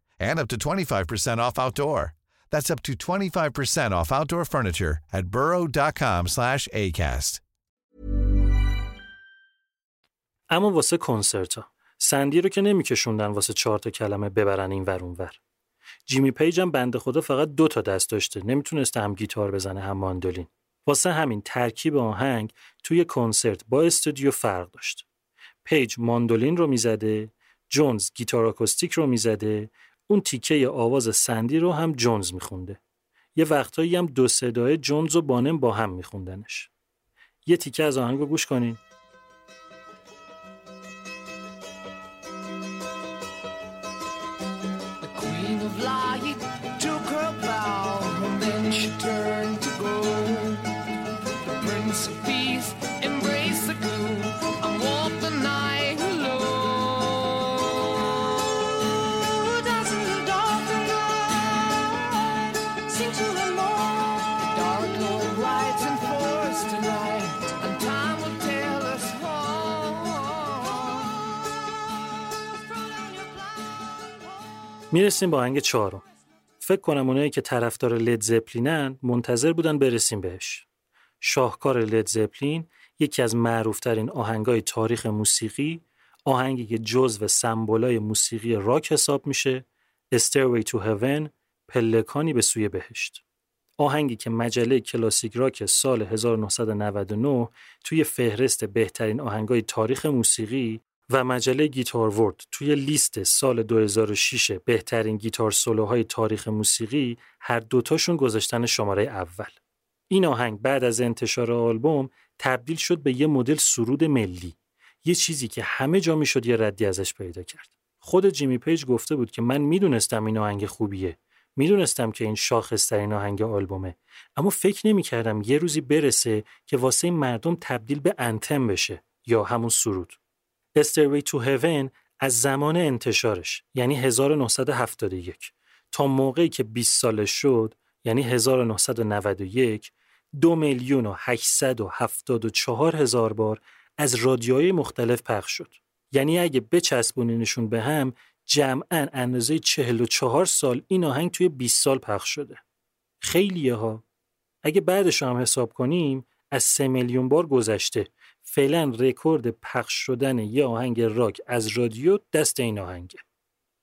and up to 25% off outdoor. That's up to 25% off outdoor furniture at burrow.com/acast. اما واسه کنسرت ها سندی رو که نمیکشوندن واسه چهار تا کلمه ببرن این ور ور جیمی پیج هم بنده خدا فقط دو تا دست داشته نمی‌تونسته هم گیتار بزنه هم ماندولین واسه همین ترکیب آهنگ توی کنسرت با استودیو فرق داشت پیج ماندولین رو می‌زده جونز گیتار آکوستیک رو می‌زده اون تیکه آواز سندی رو هم جونز میخونده. یه وقتایی هم دو صدای جونز و بانم با هم میخوندنش. یه تیکه از آهنگ رو گوش کنین. می‌رسیم با آهنگ چهارم. فکر کنم اونایی که طرفدار لید زپلینن منتظر بودن برسیم بهش. شاهکار لید زپلین یکی از معروفترین آهنگای تاریخ موسیقی، آهنگی که جزو سمبولای موسیقی راک حساب میشه، Stairway to Heaven، پلکانی به سوی بهشت. آهنگی که مجله کلاسیک راک سال 1999 توی فهرست بهترین آهنگای تاریخ موسیقی و مجله Guitar World توی لیست سال 2006 بهترین guitar solo های تاریخ موسیقی هر دوتاشون گذاشتن شماره اول. این آهنگ بعد از انتشار آلبوم تبدیل شد به یه مدل سرود ملی. یه چیزی که همه جا می‌شد یه ردی ازش پیدا کرد. خود جیمی پیج گفته بود که من می‌دونستم این آهنگ خوبیه. می‌دونستم که این شاخصترین آهنگ آلبومه اما فکر نمی‌کردم یه روزی برسه که واسه مردم تبدیل به anthem بشه یا همون سرود. Stairway to Heaven از زمان انتشارش یعنی 1971 تا موقعی که 20 سالش شد یعنی 1991 دو میلیون و 874 هزار بار از رادیوهای مختلف پخش شد. یعنی اگه بچسبونینشون به هم جمعا اندازه 44 سال این آهنگ توی 20 سال پخش شده. خیلیه ها. اگه بعدش هم حساب کنیم از سه میلیون بار گذشته فعلا رکورد پخش شدن یه آهنگ راک از رادیو دست این آهنگه.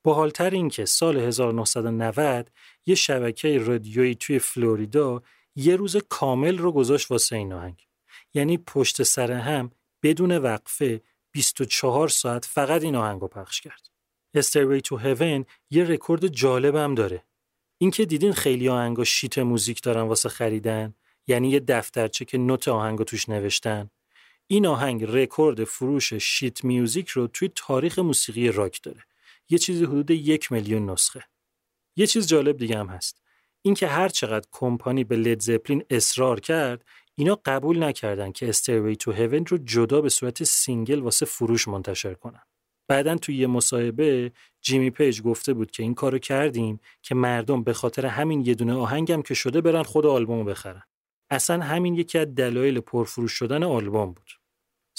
باحالتر این که سال 1990 یه شبکه رادیویی توی فلوریدا یه روز کامل رو گذاشت واسه این آهنگ. یعنی پشت سر هم بدون وقفه 24 ساعت فقط این آهنگ رو پخش کرد. Stairway to Heaven یه رکورد جالب هم داره. اینکه دیدین خیلی آهنگا sheet music دارن واسه خریدن یعنی یه دفترچه که نت آهنگا توش نوشتن این آهنگ رکورد فروش sheet music رو توی تاریخ موسیقی راک داره. یه چیزی حدود یک میلیون نسخه. یه چیز جالب دیگه هم هست. اینکه هر چقدر کمپانی به لید زپلین اصرار کرد اینا قبول نکردن که Stairway to Heaven رو جدا به صورت single واسه فروش منتشر کنن. بعدا توی یه مصاحبه جیمی پیج گفته بود که این کارو کردیم که مردم به خاطر همین یه دونه آهنگم که شده برن خود آلبومو بخرن. اصلا همین یکی از دلایل پرفروش شدن آلبوم بود.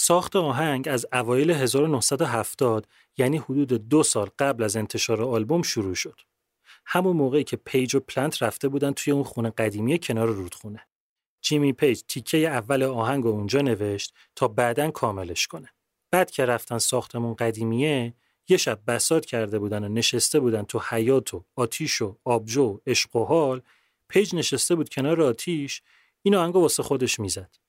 ساخت آهنگ از اوایل 1970 یعنی حدود دو سال قبل از انتشار آلبوم شروع شد. همون موقعی که پیج و پلنت رفته بودن توی اون خونه قدیمی کنار رودخونه. جیمی پیج تیکه اول آهنگ رو اونجا نوشت تا بعدا کاملش کنه. بعد که رفتن ساختمون قدیمیه یه شب بساط کرده بودن و نشسته بودن تو حیات و آتیش و آبجو و عشق و حال پیج نشسته بود کنار آتیش این آهنگ واسه خودش می‌زد.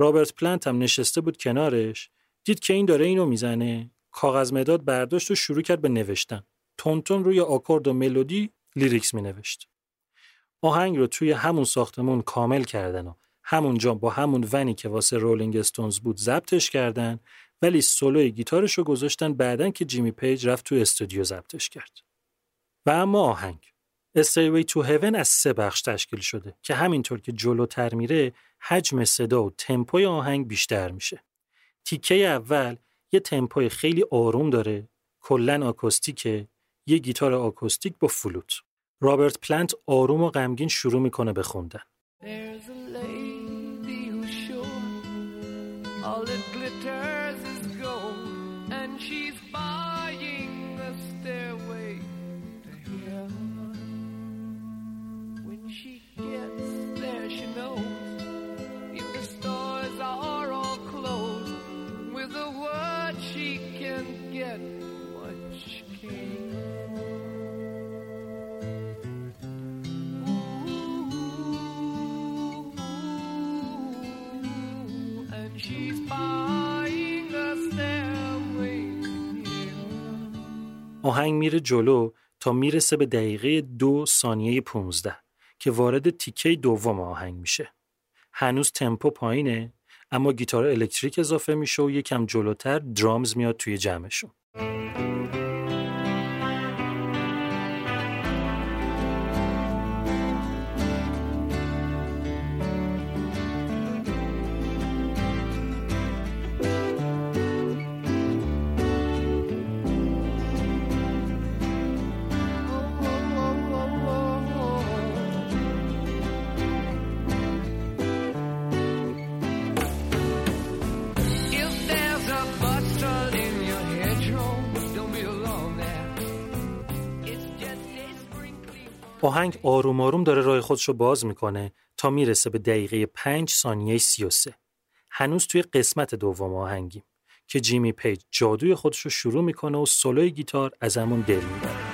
رابرت پلنت هم نشسته بود کنارش دید که این داره اینو می‌زنه. کاغذ مداد برداشت و شروع کرد به نوشتن. تندتند روی آکورد و ملودی lyrics می نوشت آهنگ رو توی همون ساختمون کامل کردن و همونجا با همون ونی که واسه رولینگ استونز بود ضبطش کردن ولی سولوی گیتارش رو گذاشتن بعدا که جیمی پیج رفت توی استودیو ضبطش کرد. و اما آهنگ. Stairway to Heaven از سه بخش تشکیل شده که همینطور که جلوتر میره حجم صدا و تمپوی آهنگ بیشتر میشه. تیکه اول یه تمپوی خیلی آروم داره، کلا آکوستیکه، یه گیتار آکوستیک با فلوت. رابرت پلنت آروم و غمگین شروع می‌کنه به خوندن. آهنگ میره جلو تا می‌رسه به دقیقه دو ثانیه 15 که وارد تیکه دوم آهنگ میشه. هنوز تمپو پایینه اما گیتار الکتریک اضافه میشه و یکم جلوتر درامز میاد توی جمعشون. آهنگ آروم آروم داره راه خودش رو باز می‌کنه تا می‌رسه به دقیقه 5 ثانیه 33. هنوز توی قسمت دوم آهنگیم که جیمی پیج جادوی خودش رو شروع می‌کنه و سولوی گیتار از همون دل می‌بره.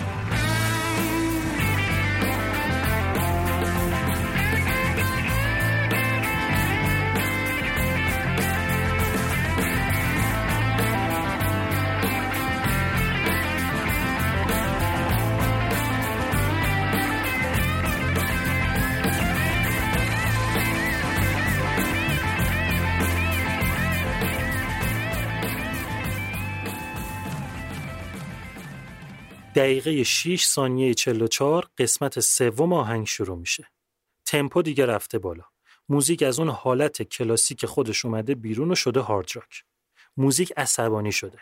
دقیقه 6 ثانیه 44 قسمت سوم آهنگ شروع میشه. تمپو دیگه رفته بالا. موزیک از اون حالت کلاسیک خودش اومده بیرون و شده هارد راک. موزیک عصبانی شده.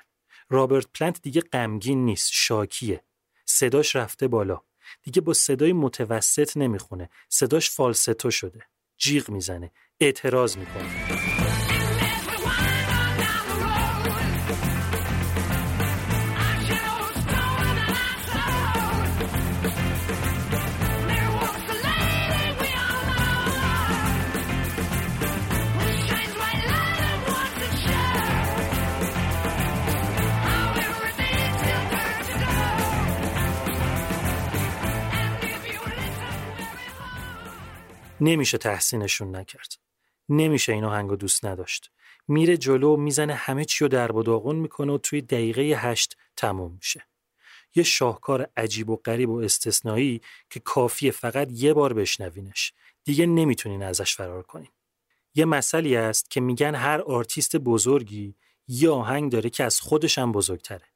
رابرت پلنت دیگه غمگین نیست، شاکیه. صداش رفته بالا. دیگه با صدای متوسط نمی‌خونه. صداش falsetto شده. جیغ می‌زنه. اعتراض می‌کنه. نمیشه تحسینشون نکرد. نمیشه این آهنگو دوست نداشت. میره جلو می‌زنه همه چی رو درب و داغون می‌کنه و توی دقیقه هشت تموم میشه. یه شاهکار عجیب و غریب و استثنایی که کافیه فقط یه بار بشنوینش. دیگه نمی‌تونین ازش فرار کنین. یه مسئله است که میگن هر آرتیست بزرگی یه آهنگ داره که از خودش هم بزرگتره.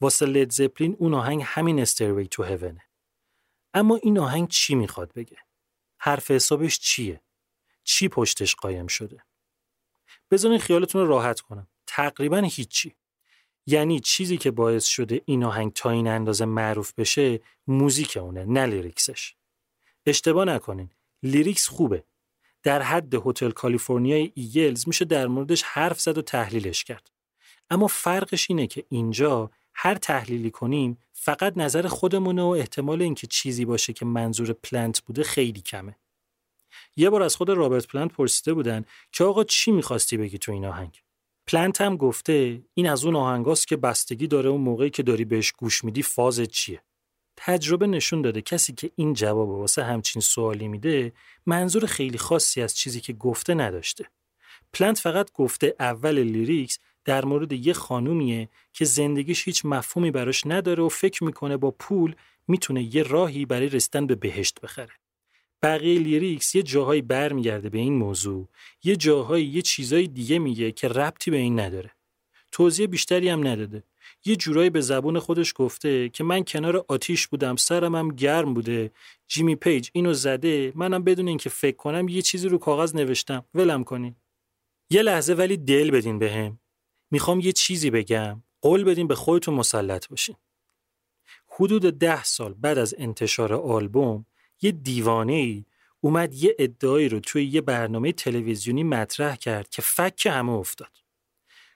واسه لید زپلین اون آهنگ همین Stairway to Heaven ه. اما این آهنگ چی می‌خواد بگه؟ حرف حسابش چیه؟ چی پشتش قایم شده؟ بذارین خیالتون رو راحت کنم. تقریبا هیچی. یعنی چیزی که باعث شده این آهنگ تا این اندازه معروف بشه موزیک اونه نه lyrics ش. اشتباه نکنین. lyrics خوبه. در حد هتل کالیفرنیای ایگلز میشه در موردش حرف زد و تحلیلش کرد. اما فرقش اینه که اینجا هر تحلیلی کنیم فقط نظر خودمونه و احتمال اینکه چیزی باشه که منظور پلنت بوده خیلی کمه. یه بار از خود رابرت پلنت پرسیده بودن که آقا چی می‌خواستی بگی تو این آهنگ؟ پلنت هم گفته این از اون آهنگاست که بستگی داره اون موقعی که داری بهش گوش میدی فازت چیه. تجربه نشون داده کسی که این جواب واسه همچین سوالی میده منظور خیلی خاصی از چیزی که گفته نداشته. پلنت فقط گفته اول lyrics در مورد یه خانومیه که زندگیش هیچ مفهومی براش نداره و فکر می‌کنه با پول می‌تونه یه راهی برای رسیدن به بهشت بخره. بقیه lyrics یه جاهایی برمیگرده به این موضوع، یه جاهایی یه چیزای دیگه میگه که ربطی به این نداره. توضیح بیشتری هم نداده. یه جورایی به زبون خودش گفته که من کنار آتیش بودم سرم هم گرم بوده جیمی پیج اینو زده منم بدون اینکه فکر کنم یه چیزی رو کاغذ نوشتم ولم کنین یه لحظه ولی دل بدین بهم می‌خوام یه چیزی بگم. قول بدین به خودتون مسلط باشین. حدود ده سال بعد از انتشار آلبوم یه دیوانه ای اومد یه ادعایی رو توی یه برنامه تلویزیونی مطرح کرد که فک همه افتاد.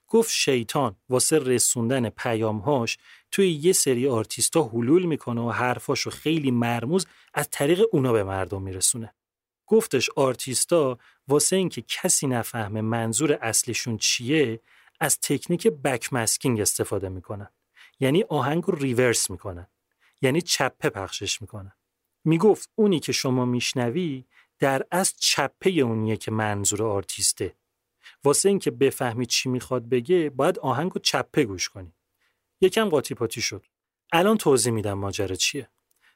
گفت شیطان واسه رسوندن پیامهاش توی یه سری آرتیستا حلول می‌کنه و حرفاشو خیلی مرموز از طریق اونا به مردم میرسونه. گفتش آرتیستا واسه اینکه کسی نفهمه منظور اصلشون چیه از تکنیک بک مسکینگ استفاده می‌کنن. یعنی آهنگ رو ریورس می‌کنن. یعنی چپه پخشش می‌کنن. می‌گفت اونی که شما میشنوی در از چپه اونیه که منظور آرتیسته. واسه اینکه بفهمی چی می‌خواد بگه باید آهنگو چپه گوش کنی یکم قاطی پاتی شد الان توضیح میدم ماجرا چیه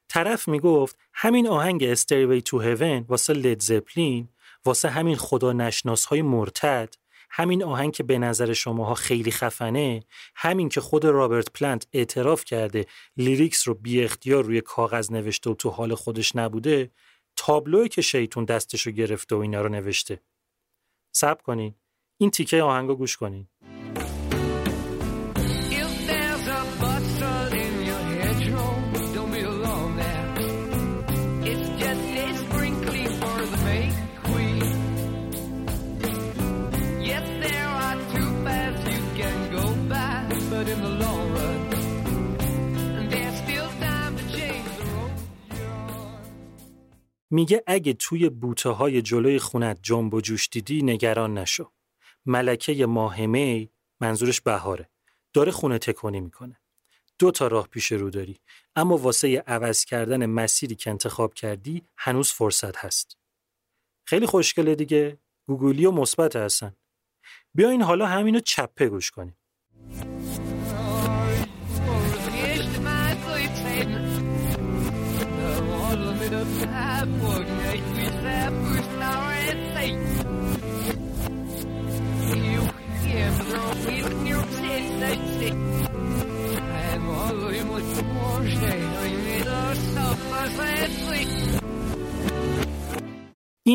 طرف می‌گفت همین آهنگ Stairway to Heaven واسه لید زپلین واسه همین خدا نشناس های مرتد همین آهنگ که به نظر شماها خیلی خفنه همین که خود رابرت پلنت اعتراف کرده lyrics رو بی اختیار روی کاغذ نوشته و تو حال خودش نبوده تابلوئه که شیطون دستشو گرفته و اینا رو نوشته. صبر کنین. این تیکه آهنگو گوش کنین. میگه اگه توی بوته های جلوی خونت جنب و جوش دیدی نگران نشو. ملکه ماهمه منظورش بهاره. داره خونه تکونی می‌کنه. دو تا راه پیش رو داری اما واسه عوض کردن مسیری که انتخاب کردی هنوز فرصت هست. خیلی خوشگله دیگه. گوگلی و مثبت هستن. بیاین حالا همینو چپه گوش کنیم. این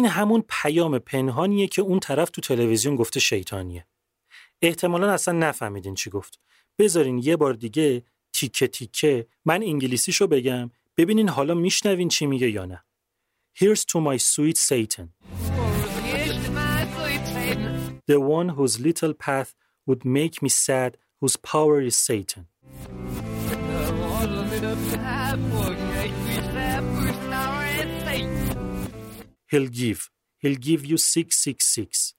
همون پیام پنهانیه که اون طرف تو تلویزیون گفته شیطانیه. احتمالا اصلا نفهمیدین چی گفت. بذارین یه بار دیگه تیکه تیکه من انگلیسیشو بگم ببینین حالا میشنوین چی میگه یا نه. Here's to my sweet Satan. The one whose little path would make me sad, whose power is Satan. He'll give. He'll give you 666.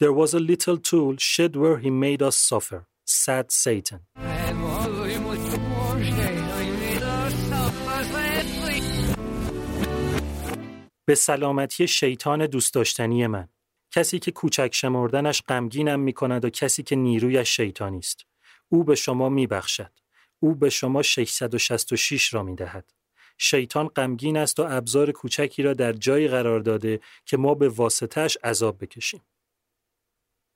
There was a little tool shed where he made us suffer. Sad Satan. به سلامتی شیطان دوست داشتنی من کسی که کوچک شمردنش غمگینم می کند و کسی که نیرویش شیطانی است او به شما می بخشد. او به شما 666 را می دهد. شیطان غمگین است و ابزار کوچکی را در جایی قرار داده که ما به واسطهش عذاب بکشیم.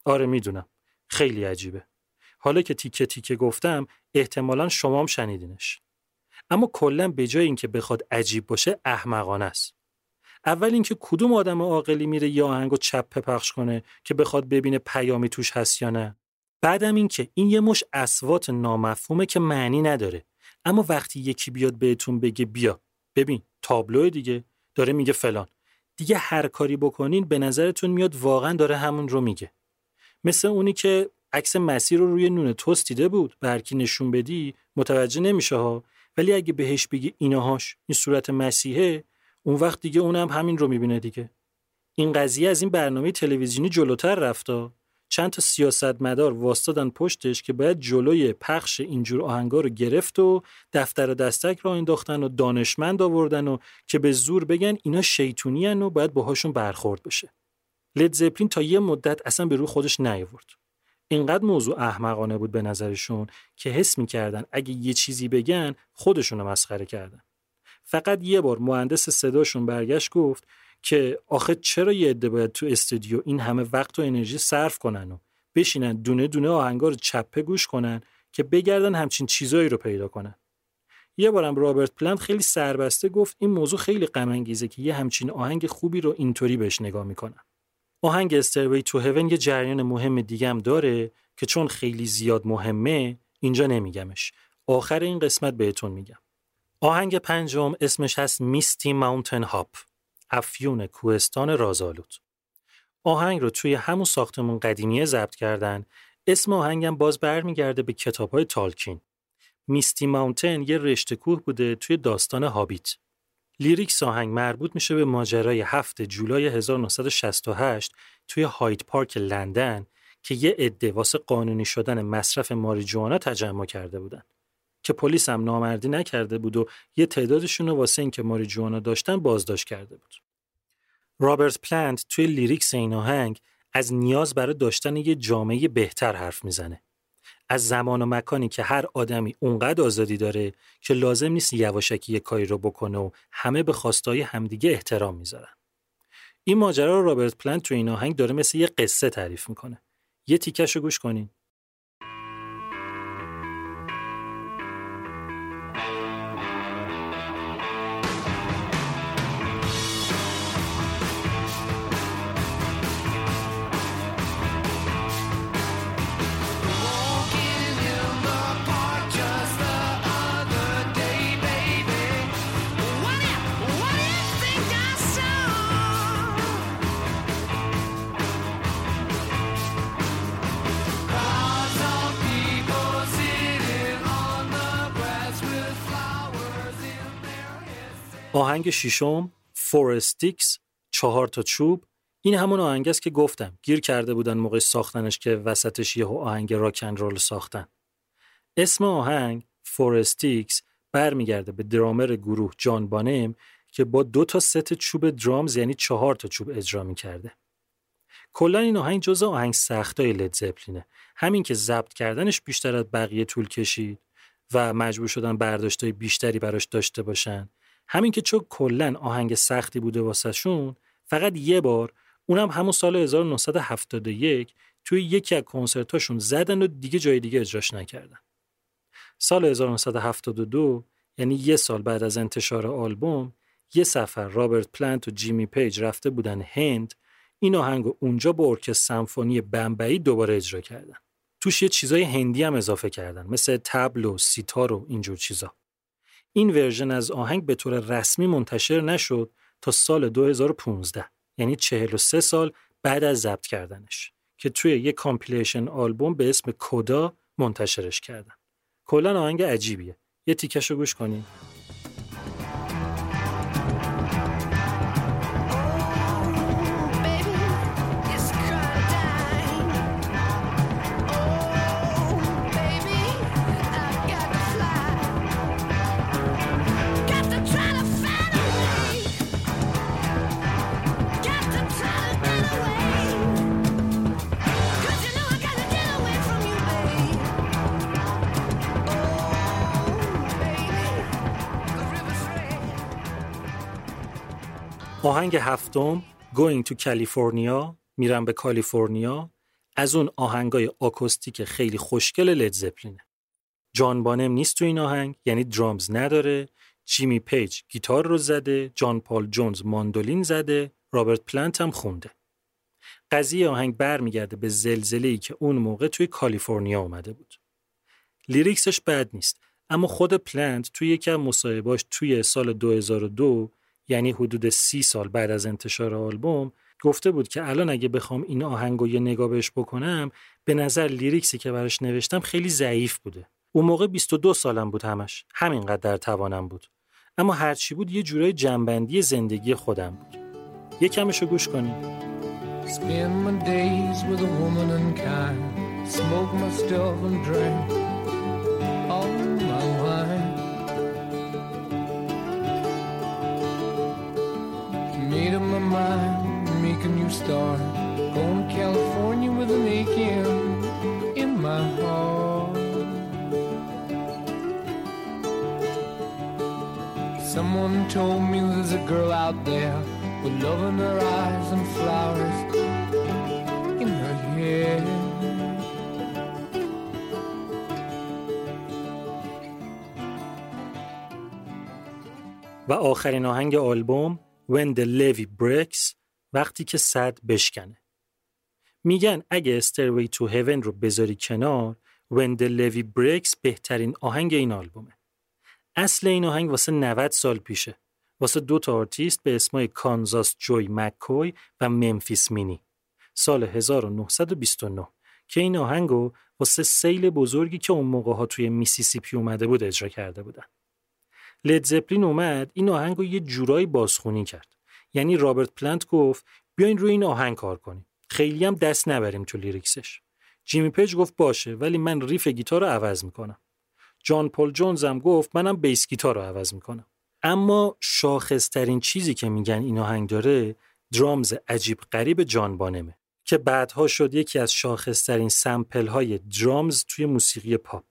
آره می‌دونم. خیلی عجیبه. حالا که تیکه تیکه گفتم احتمالا شمام شنیدینش. اما کلا به جای اینکه بخواد عجیب باشه احمقانه است. اول اینکه کدوم آدم عاقلی میره یه آهنگو چپه پخش کنه که بخواد ببینه پیامی توش هست یا نه بعدم اینکه این یه مش اسوات نامفهومه که معنی نداره اما وقتی یکی بیاد بهتون بگه بیا ببین تابلو دیگه داره میگه فلان دیگه هر کاری بکنین به نظرتون میاد واقعا داره همون رو میگه مثل اونی که عکس مسیر رو روی نون توست دیده بود برکی نشون بدی متوجه نمیشه ها. ولی اگه بهش بگی اینهاش این صورت مسیحه اون وقت دیگه اونم همین رو می‌بینه دیگه. این قضیه از این برنامه تلویزیونی جلوتر رفتا چند تا سیاستمدار واسطادن پشتش که باید جلوی پخش اینجور آهنگا رو گرفت و دفتر و دستک را انداختن و دانشمند آوردن و که به زور بگن اینا شیطونی و باید باهاشون برخورد بشه. لید زپلین تا یه مدت اصلا به رو خودش نیاورد. اینقدر موضوع احمقانه بود به نظرشون که حس می‌کردن اگه یه چیزی بگن خودشون رو مسخره کردن. فقط یه بار مهندس صداشون برگشت گفت که آخه چرا یه عده باید تو استودیو این همه وقت و انرژی صرف کنن و بشینن دونه دونه آهنگا رو چپه گوش کنن که بگردن همچین چیزایی رو پیدا کنن یه بارم رابرت پلنت خیلی سربسته گفت این موضوع خیلی غمه که یه همچین آهنگ خوبی رو اینطوری بهش نگاه می‌کنن آهنگ Stairway to Heaven یه جریان مهم دیگه هم داره که چون خیلی زیاد مهمه اینجا نمیگمش. آخر این قسمت بهتون میگم. آهنگ پنجم اسمش هست Misty Mountain Hop افیون کوهستان رازآلود. آهنگ رو توی همون ساختمون قدیمیه ضبط کردن. اسم آهنگم باز برمیگرده به کتابهای تالکین. Misty Mountain یه رشته کوه بوده توی داستان هابیت. lyrics آهنگ مربوط میشه به ماجرای هفت جولای 1968 توی هاید پارک لندن که یه عده واسه قانونی شدن مصرف ماریجوانا تجمع کرده بودن. که پلیس هم نامردی نکرده بود و یه تعدادشون رو واسه اینکه ماریجوانا داشتن بازداشت کرده بود. رابرت پلانت توی lyrics این آهنگ از نیاز برای داشتن یه جامعه بهتر حرف می‌زنه. از زمان و مکانی که هر آدمی اونقدر آزادی داره که لازم نیست یواشکی یه کاری رو بکنه و همه به خواستای همدیگه احترام می‌ذارن. این ماجرا رو رابرت پلانت توی این آهنگ داره مثل یه قصه تعریف می‌کنه. یه تیکش رو گوش کنین. آهنگ ششم Four Sticks چهار تا چوب. این همون آهنگ است که گفتم. گیر کرده بودن موقع ساختنش که وسطش یه آهنگ راکن رول ساختن. اسم آهنگ Four Sticks برمیگرده به درامر گروه جان بانم که با دو تا ست چوب drums یعنی چهار تا چوب اجرا می‌کرده. کلا این آهنگ جزء آهنگ سختای لید زپلینه همین که ضبط کردنش بیشتر از بقیه طول کشید و مجبور شدن برداشتای بیشتری براش داشته باشن. همین که چون کلا آهنگ سختی بوده واسهشون فقط یه بار اونم همون سال 1971 توی یکی از کنسرتاشون زدن و دیگه جای دیگه اجراش نکردن. سال 1972 یعنی یه سال بعد از انتشار آلبوم یه سفر رابرت پلانت و جیمی پیج رفته بودن هند این آهنگ اونجا با ارکستر سمفونی بمبئی دوباره اجرا کردن. توش یه چیزای هندی هم اضافه کردن مثل تبل و سیتار و اینجور چیزا. این version از آهنگ به طور رسمی منتشر نشد تا سال 2015 یعنی 43 سال بعد از ضبط کردنش که توی یک compilation album به اسم Coda منتشرش کردن. کلا آهنگ عجیبیه. یه تیکش رو گوش کنیم آهنگ هفتم Going to California میرم به کالیفرنیا از اون آهنگای آکوستیک خیلی خوشگل لید زپلینه. جان بانم نیست تو این آهنگ یعنی drums نداره جیمی پیج گیتار رو زده جان پال جونز ماندولین زده رابرت پلنت هم خونده قضیه آهنگ برمیگرده به زلزله ای که اون موقع توی کالیفرنیا اومده بود lyrics ش بد نیست اما خود پلنت توی یکی از مصاحبهاش توی سال 2002 یعنی حدود سی سال بعد از انتشار آلبوم گفته بود که الان اگه بخوام این آهنگ رو یه نگاه بهش بکنم به نظر لیریکسی که براش نوشتم خیلی ضعیف بوده. اون موقع 22 سالم بود همش. همینقدر در توانم بود. اما هرچی بود یه جورای جنبندی زندگی خودم بود. یه کمشو گوش کنیم. Spend my days with a woman unkind. Smoke my stuff and drink. Made up my mind, make a new start Going to California with an aching in my heart Someone told me there's a girl out there with love in her eyes and flowers in her hair. و آخرین آهنگ آلبوم When the Levee Breaks وقتی که سد بشکنه. میگن اگه Stairway to Heaven رو بذاری کنار When the Levee Breaks بهترین آهنگ این آلبومه. اصل این آهنگ واسه 90 سال پیشه. واسه دو تا آرتیست به اسمای کانزاس جوی مککوی و ممفیس مینی. سال 1929 که این آهنگو واسه سیل بزرگی که اون موقع ها توی میسیسیپی اومده بود اجرا کرده بودن. لید زپلین اومد این آهنگ رو یه جورایی بازخونی کرد. یعنی رابرت پلنت گفت بیاین روی این آهنگ کار کنیم. خیلی هم دست نبریم تو lyrics ش. جیمی پیج گفت باشه ولی من riff گیتار رو عوض می‌کنم. جان پل جونز هم گفت منم bass guitar رو عوض می‌کنم اما شاخصترین چیزی که میگن این آهنگ داره drums عجیب غریب جان بانمه که بعدها شد یکی از شاخصترین sample های drums توی موسیقی پاپ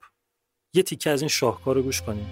یه تیکه از این شاهکار رو گوش کنیم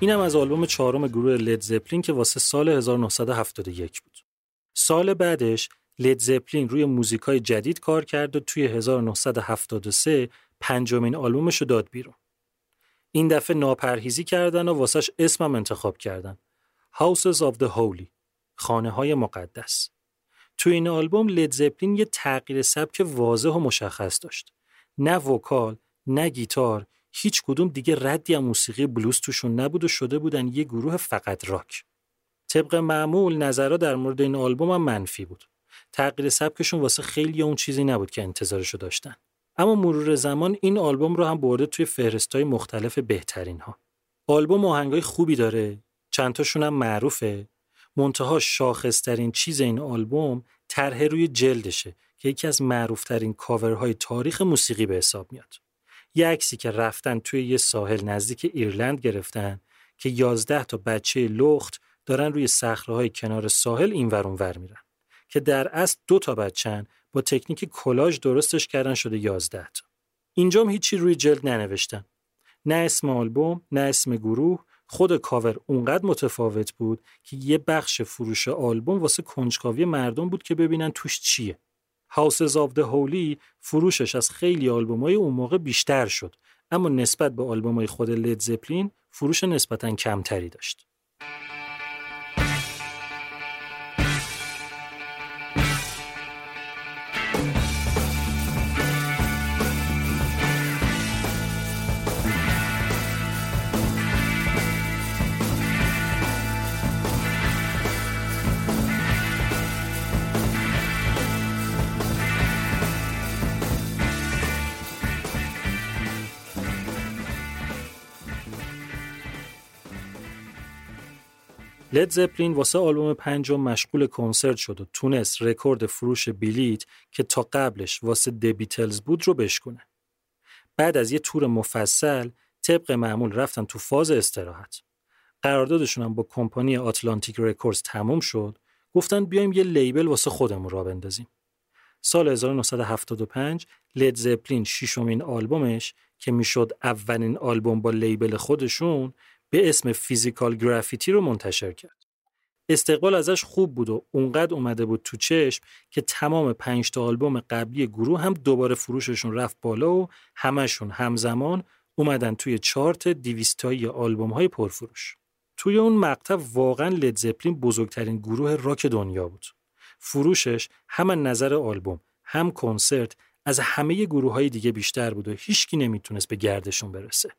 اینم از آلبوم چهارم گروه لید زپلین که واسه سال 1971 بود. سال بعدش لید زپلین روی موزیکای جدید کار کرد و توی 1973 پنجمین آلبومش رو داد بیرون. این دفعه ناپرهیزی کردن و واسش اسمم انتخاب کردن. Houses of the Holy خانه های مقدس. توی این آلبوم لید زپلین یه تغییر سبک واضح و مشخص داشت. نه وکال، نه گیتار، هیچ کدوم دیگه ردی از موسیقی بلوز توشون نبود و شده بودن یه گروه فقط راک. طبق معمول نظرها در مورد این آلبوم هم منفی بود. تغییر سبکشون واسه خیلی اون چیزی نبود که انتظارشو داشتن. اما مرور زمان این آلبوم رو هم برده توی فهرستای مختلف بهترین ها. آلبوم آهنگای خوبی داره، چند تاشون هم معروفه. منتها شاخصترین چیز این آلبوم طرح روی جلدشه که یکی از معروفترین کاورهای تاریخ موسیقی به حساب میاد. یه عکسی که رفتن توی یه ساحل نزدیک ایرلند گرفتن که 11 تا بچه لخت دارن روی صخره‌های کنار ساحل اینور ور میرن که در اصل دو تا بچن با تکنیک کلاژ درستش کردن شده 11 تا. اینجام هیچی روی جلد ننوشتن. نه اسم آلبوم نه اسم گروه خود کاور اونقدر متفاوت بود که یه بخش فروش آلبوم واسه کنجکاوی مردم بود که ببینن توش چیه. Houses of the Holy فروشش از خیلی آلبومای اون موقع بیشتر شد اما نسبت به آلبومای خود لید زپلین فروش نسبتا کمتری داشت. لید زپلین واسه آلبوم پنجم مشغول کنسرت شد و تونست رکورد فروش بلیت که تا قبلش واسه The Beatles بود رو بشکنه. بعد از یه تور مفصل طبق معمول رفتن تو فاز استراحت. قراردادشون هم با کمپانی آتلانتیک رکوردز تموم شد. گفتن بیایم یه label واسه خودمون راه بندازیم. سال 1975 لید زپلین ششمین آلبومش که می‌شد اولین آلبوم با label خودشون به اسم فیزیکال گرافیتی رو منتشر کرد. استقبال ازش خوب بود و اونقدر اومده بود تو چشم که تمام پنج تا آلبوم قبلی گروه هم دوباره فروششون رفت بالا و همشون همزمان اومدن توی چارت دیویستایی آلبوم های پرفروش. توی اون مقطع واقعا لدزپلین بزرگترین گروه راک دنیا بود. فروشش هم نظر آلبوم هم کنسرت از همه گروه های دیگه بیشتر بود و هیچکی نمی‌تونست به گردشون برسه.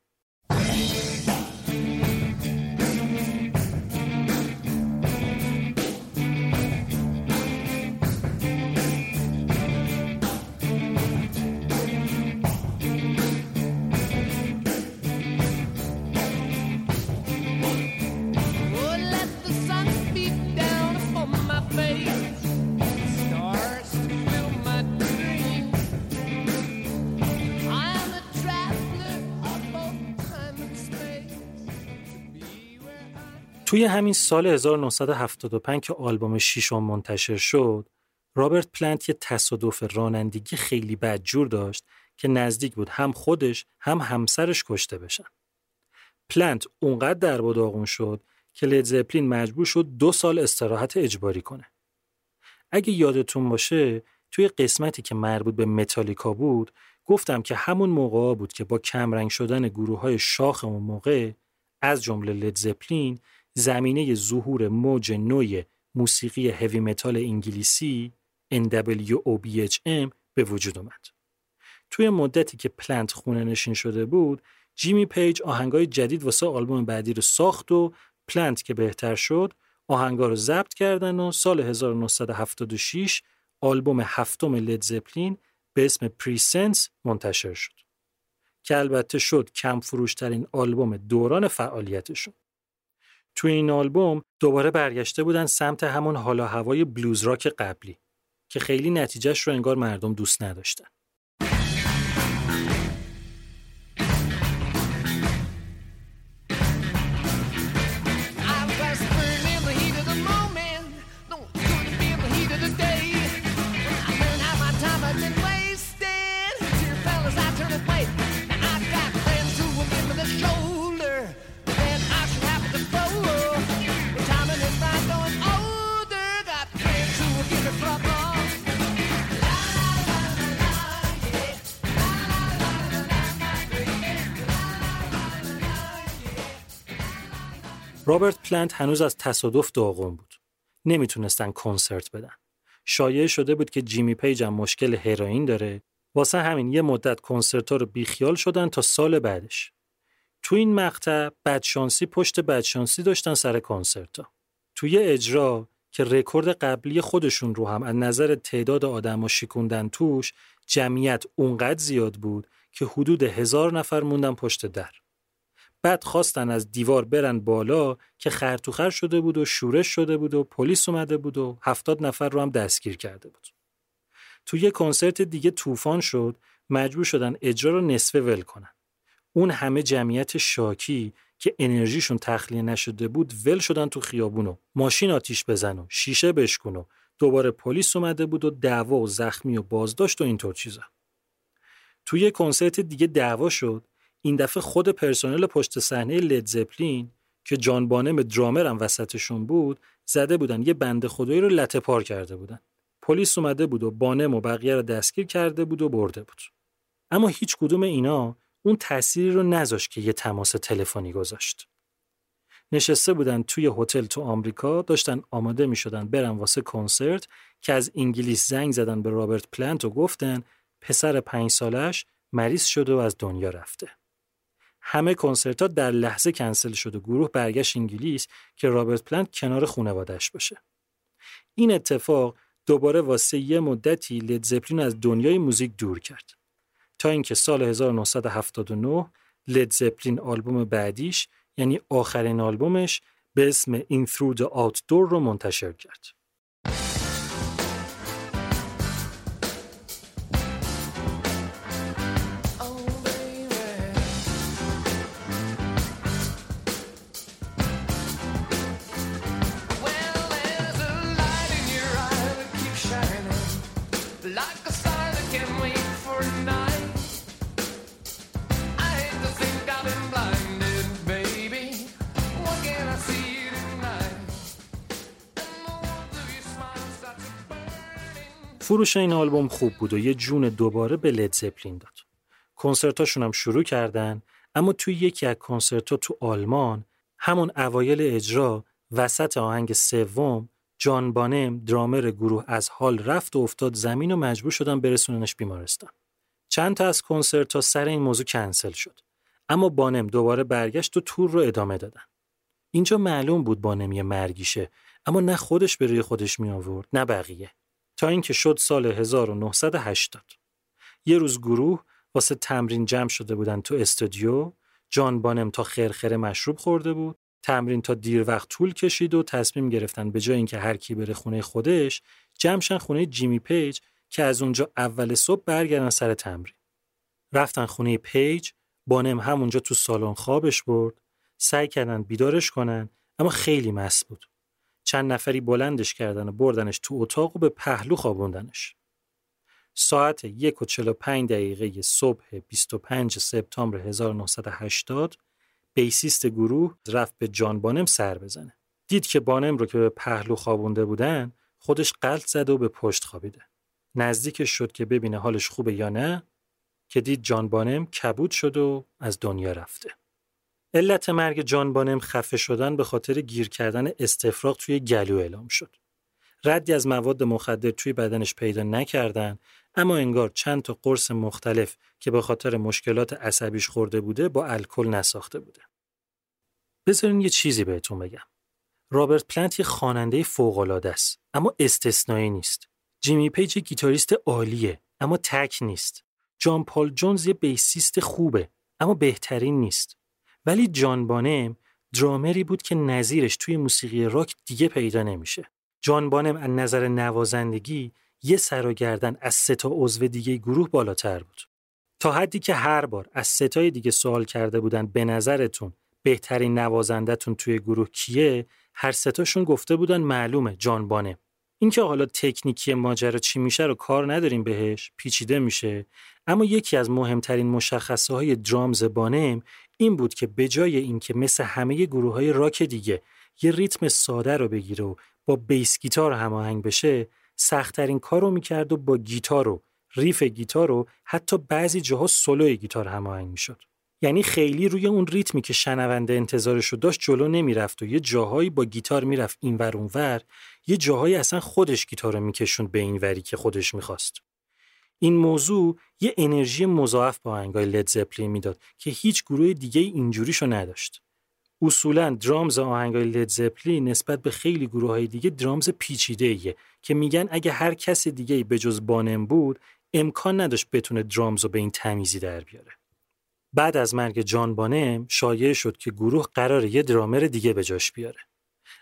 توی همین سال 1975 که آلبوم شیشم منتشر شد، رابرت پلنت یه تصادف رانندگی خیلی بدجور داشت که نزدیک بود هم خودش هم همسرش کشته بشن. پلنت اونقدر در داغون شد که لدزپلین مجبور شد دو سال استراحت اجباری کنه. اگه یادتون باشه توی قسمتی که مربوط به متالیکا بود گفتم که همون موقع بود که با کمرنگ شدن گروه های شاخ اون موقع از جمله لدزپلین زمینه ظهور موج نوی موسیقی هوی متال انگلیسی NWOBHM به وجود اومد. توی مدتی که پلنت خونه نشین شده بود، جیمی پیج آهنگای جدید واسه آلبوم بعدی رو ساخت و پلنت که بهتر شد، آهنگا رو ضبط کردن و سال 1976 آلبوم هفتم لید زپلین به اسم Presence منتشر شد. که البته شد کم فروشترین آلبوم دوران فعالیتشون. توی این آلبوم دوباره برگشته بودن سمت همون حالا هوای بلوز راک قبلی که خیلی نتیجهش رو انگار مردم دوست نداشتن. رابرت پلنت هنوز از تصادف داغون بود. نمی‌تونستن کنسرت بدن. شایع شده بود که جیمی پیج هم مشکل هروئین داره. واسه همین یه مدت کنسرت ها رو بیخیال شدن تا سال بعدش. تو این مقطع بدشانسی پشت بدشانسی داشتن سر کنسرت ها. توی اجرا که رکورد قبلی خودشون رو هم از نظر تعداد آدما شیکوندن توش جمعیت اونقدر زیاد بود که حدود هزار نفر موندن پشت در. بعد خواستن از دیوار برن بالا که خرتوخر شده بود و شورش شده بود و پلیس اومده بود و هفتاد نفر رو هم دستگیر کرده بود. تو یه کنسرت دیگه طوفان شد مجبور شدن اجرا رو نصفه ول کنن. اون همه جمعیت شاکی که انرژیشون تخلیه نشده بود ول شدن تو خیابونو ماشین آتیش بزن و شیشه بشکن و دوباره پلیس اومده بود و دعوا و زخمی و بازداشت و اینطور چیزا. توی یه کنسرت دیگه دعوا شد این دفعه خود پرسنل پشت صحنه لید زپلین که جان بانم درامر هم وسطشون بود زده بودن. یه بند خدایی رو لطه پار کرده بودن. پلیس اومده بود و بانم و بقیه رو دستگیر کرده بود و برده بود. اما هیچ کدوم اینا اون تأثیری رو نذاشت که یه تماس تلفنی گذاشت. نشسته بودن توی هتل تو آمریکا داشتن آماده می شدن برن واسه کنسرت که از انگلیس زنگ زدن به رابرت پلنت و گفتن پسر پنج سالش مریض شده و از دنیا رفته. همه کنسرت ها در لحظه کنسل شد و گروه برگشت انگلیس که رابرت پلنت کنار خانواده‌اش باشه. این اتفاق دوباره واسه یه مدتی لید زپلین از دنیای موزیک دور کرد. تا اینکه سال 1979 لید زپلین آلبوم بعدیش یعنی آخرین آلبومش به اسم این Through the Outdoor رو منتشر کرد. فروش این آلبوم خوب بود و یه جون دوباره به لید زپلین داد. کنسرتاشون هم شروع کردن اما توی یکی از کنسرتها تو آلمان همون اوایل اجرا وسط آهنگ سوم جان بانم درامر گروه از حال رفت و افتاد زمین و مجبور شدن برسوننش بیمارستان. چند تا از کنسرت ها سر این موضوع کنسل شد. اما بانم دوباره برگشت و تور رو ادامه دادن. اینجا معلوم بود بانم یه مرگیشه اما نه خودش به روی خودش می آورد نه بقیه. تا اینکه شد سال 1980 یه روز گروه واسه تمرین جمع شده بودن تو استودیو جان بانم تا خرخره مشروب خورده بود تمرین تا دیر وقت طول کشید و تصمیم گرفتن به جای اینکه هر کی بره خونه خودش جمع شن خونه جیمی پیج که از اونجا اول صبح برگردن سر تمرین. رفتن خونه پیج بانم همونجا تو سالن خوابش برد سعی کردن بیدارش کنن اما خیلی مست بود. چند نفری بلندش کردن و بردنش تو اتاق و به پهلو خوابوندنش. ساعت یک و پنج دقیقه صبح 25 سپتامبر 1980 بیسیست گروه رفت به جان بانم سر بزنه. دید که بانم رو که به پهلو خوابونده بودن خودش قلط زده و به پشت خوابیده. نزدیکش شد که ببینه حالش خوبه یا نه که دید جان بانم کبود شد و از دنیا رفته. علت مرگ جان بانم خفه شدن به خاطر گیر کردن استفراغ توی گلو اعلام شد. ردی از مواد مخدر توی بدنش پیدا نکردن اما انگار چند تا قرص مختلف که به خاطر مشکلات عصبیش خورده بوده با الکل نساخته بوده. بذارین یه چیزی بهتون بگم. رابرت پلنت یه خواننده فوق‌العاده است اما استثنایی نیست. جیمی پیج گیتاریست عالیه اما تک نیست. جان پال جونز یه bassist خوبه اما بهترین نیست. ولی جان بانم درامری بود که نظیرش توی موسیقی راک دیگه پیدا نمیشه. جان بانم از نظر نوازندگی یه سر و گردن از سه تا عضو دیگه گروه بالاتر بود. تا حدی که هر بار از سه تای دیگه سوال کرده بودن به نظرتون بهترین نوازندتون توی گروه کیه هر ستاشون گفته بودن معلومه جان بانم. اینکه حالا تکنیکی ماجرا چی میشه رو کار نداریم بهش پیچیده میشه اما یکی از مهمترین مشخصه های درامز بانم این بود که به جای اینکه مثل همه گروه های راک دیگه یه ریتم ساده رو بگیره و با بیس گیتار هماهنگ بشه سختترین کار رو می‌کرد و با گیتار و ریف گیتار رو حتی بعضی جاها سولوی گیتار هماهنگ می‌شد. یعنی خیلی روی اون ریتمی که شنونده انتظارش رو داشت جلو نمی‌رفت و یه جاهایی با گیتار می‌رفت اینور اونور یه جاهایی اصلا خودش گیتار رو میکشوند به این وری که خودش می‌خواست. این موضوع یه انرژی مضاعف با آهنگای لید زپلین می‌داد که هیچ گروه دیگه اینجوریشو نداشت. اصولا درامز آهنگای لید زپلین نسبت به خیلی گروه های دیگه درامز پیچیده ایه که میگن اگه هر کس دیگه به جز بانم بود امکان نداشت بتونه درامز رو به این تمیزی در بیاره. بعد از مرگ جان بانم شایع شد که گروه قرار یه درامر دیگه به جاش بیاره.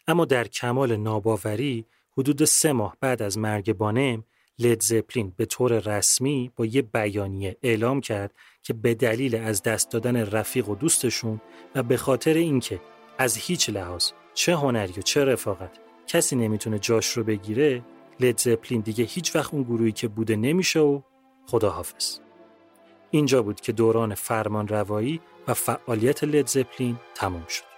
اما در کمال ناباوری حدود سه ماه بعد از مرگ بانم لید زپلین به طور رسمی با یه بیانیه اعلام کرد که به دلیل از دست دادن رفیق و دوستشون و به خاطر اینکه از هیچ لحاظ چه هنری و چه رفاقت کسی نمی‌تونه جاش رو بگیره لید زپلین دیگه هیچ وقت اون گروهی که بوده نمیشه و خداحافظ. اینجا بود که دوران فرمان روایی و فعالیت لید زپلین تموم شد.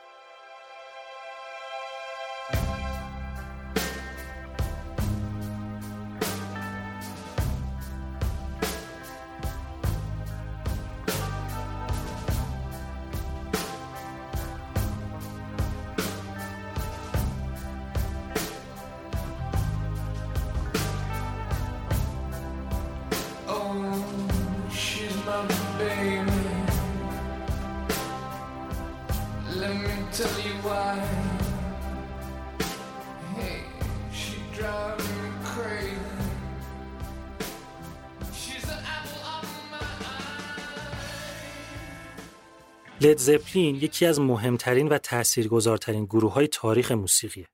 لید زپلین یکی از مهمترین و تاثیرگذارترین گروه های تاریخ موسیقیه.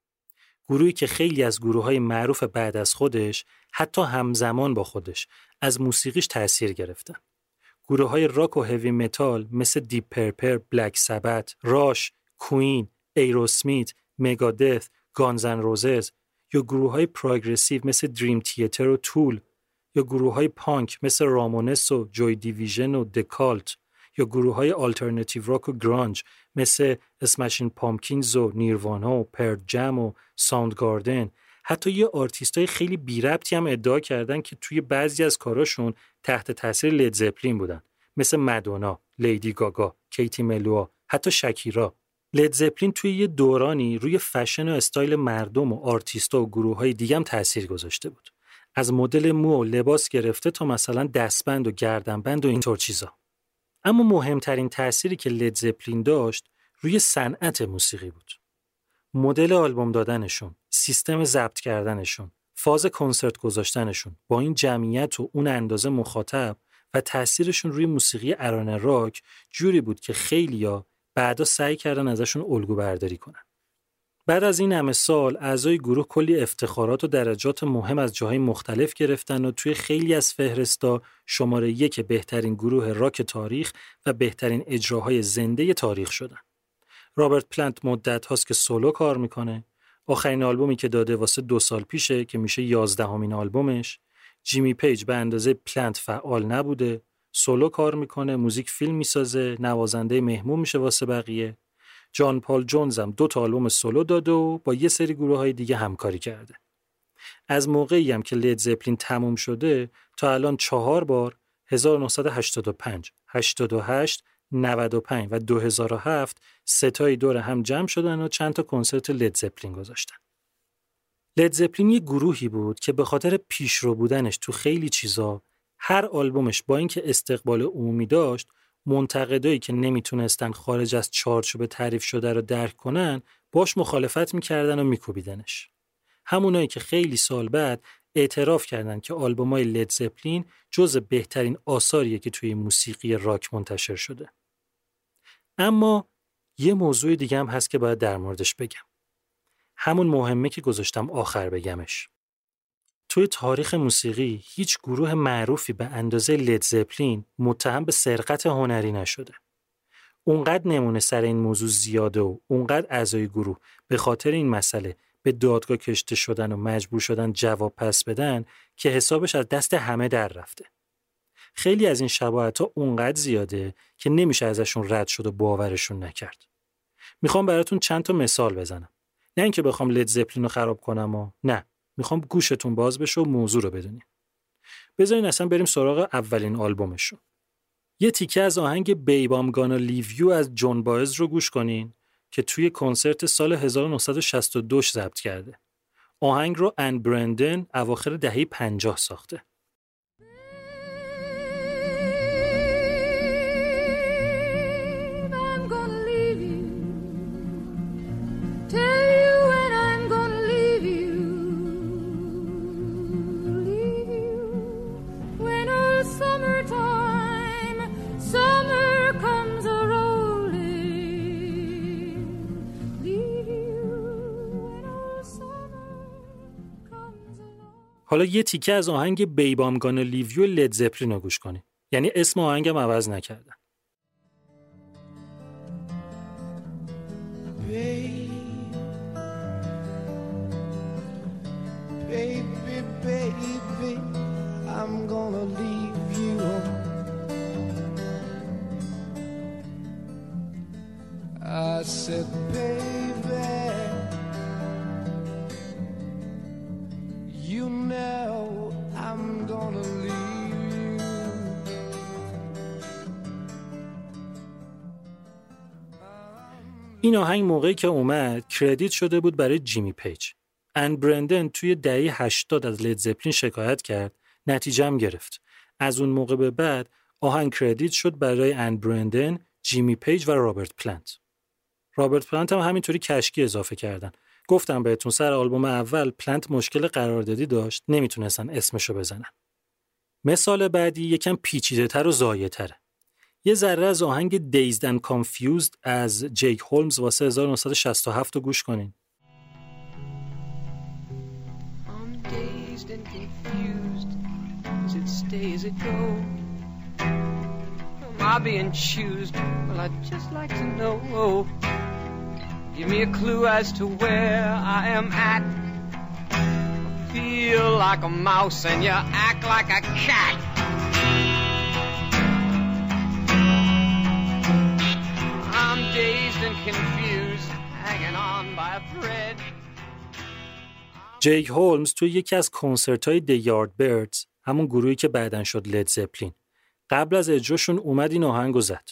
گروهی که خیلی از گروه های معروف بعد از خودش حتی همزمان با خودش از موسیقیش تاثیر گرفتن. گروه های راک و هوی متال مثل دیپ پرپر، بلک سبت، راش، کویین، ایروسمیت، مگادث، گانزن روزز یا گروه های پروگرسیو مثل دریم تیاتر و تول یا گروه های پانک مثل رامونس و جوی دیویژن و د کالت یا گروه های آلترنتیو راک و گرانج مثل اسمشینگ پامکینز و نیروانا و پرل جم و ساوند گاردن حتی یه آرتیست های خیلی بی ربطی هم ادعا کردن که توی بعضی از کاراشون تحت تاثیر لید زپلین بودن مثل مدونا، لیدی گاگا، کیتی ملوا، حتی شکیرا. لید زپلین توی یه دورانی روی فشن و استایل مردم و آرتیستا و گروه های دیگه هم تاثیر گذاشته بود. از مدل مو و لباس گرفته تا مثلا دستبند و گردنبند و اینطور چیزا. اما مهمترین تأثیری که لید زپلین داشت روی صنعت موسیقی بود. مدل آلبوم دادنشون، سیستم ضبط کردنشون، فاز کنسرت گذاشتنشون با این جمعیت و اون اندازه مخاطب و تاثیرشون روی موسیقی ارانه راک جوری بود که خیلیا بعدا سعی کردن ازشون الگو برداری کنن. بعد از این همه سال اعضای گروه کلی افتخارات و درجات مهم از جاهای مختلف گرفتن و توی خیلی از فهرستا شماره یک بهترین گروه راک تاریخ و بهترین اجراهای زنده تاریخ شدن. رابرت پلنت مدت هاست که سولو کار می‌کنه. آخرین آلبومی که داده واسه دو سال پیشه که میشه یازدهمین آلبومش. جیمی پیج به اندازه پلنت فعال نبوده. سولو کار می‌کنه، موزیک فیلم می‌سازه، نوازنده مهمون میشه واسه بقیه. جان پال جونز هم دو تا آلبوم سولو داده و با یه سری گروه های دیگه همکاری کرده. از موقعی هم که لید زپلین تموم شده تا الان چهار بار 1985, 88, 95 و 2007 ستایی دور هم جمع شدن و چند تا کنسرت لید زپلین گذاشتن. لید زپلین یه گروهی بود که به خاطر پیشرو بودنش تو خیلی چیزا هر آلبومش با اینکه استقبال عمومی داشت منتقدایی که نمی‌تونستن خارج از چارچوب تعریف شده رو درک کنن باش مخالفت می‌کردن و میکوبیدنش. همونایی که خیلی سال بعد اعتراف کردن که آلبومای لید زپلین جز بهترین آثاریه که توی موسیقی راک منتشر شده. اما یه موضوع دیگه هم هست که باید در موردش بگم. همون مهمه که گذاشتم آخر بگمش. توی تاریخ موسیقی هیچ گروه معروفی به اندازه لید زپلین متهم به سرقت هنری نشده. اونقدر نمونه سر این موضوع زیاده و اونقدر اعضای گروه به خاطر این مسئله به دادگاه کشته شدن و مجبور شدن جواب پس بدن که حسابش از دست همه در رفته. خیلی از این شباهت ها اونقدر زیاده که نمیشه ازشون رد شد و باورشون نکرد. می‌خوام براتون چند تا مثال بزنم. نه اینکه بخوام لید زپلین رو خراب کنم و نه می‌خوام گوشتون باز بشه و موضوع رو بدونیم. بذارین اصلا بریم سراغ اولین آلبومشون. یه تیکه از آهنگ بیبام گانا لیویو از جون بایز رو گوش کنین که توی کنسرت سال 1962 ضبط کرده. آهنگ رو ان برندن اواخر دهه 50 ساخته. حالا یه تیکه از آهنگ بیبامگان لیویو لید زپلین رو گوش کنید یعنی اسم آهنگم عوض نکردن این آهنگ موقعی که اومد credit شده بود برای جیمی پیج. ان برندن توی دهه 80 از لید زپلین شکایت کرد، نتیجه هم گرفت. از اون موقع به بعد آهنگ credit شد برای ان برندن، جیمی پیج و رابرت پلنت. رابرت پلنت هم همینطوری کشکی اضافه کردن. گفتم بهتون سر آلبوم اول پلنت مشکل قراردادی داشت، نمی‌تونستن اسمشو بزنن. مثال بعدی یکم پیچیده تر و ضایع تره. یه ذره از آهنگ Dazed and Confused از جیک هولمز واسه 1967 رو گوش کنین. I'm dazed and confused. Is it stay, is it go? Am I being choosed? Well, I'd just like to know. Give me a clue as to where I am at. feel like a mouse and you act like a cat. جیک هولمز توی یکی از کنسرت های دی یارد بردز همون گروهی که بعدن شد لید زپلین قبل از اجراشون اومد این آهنگو زد.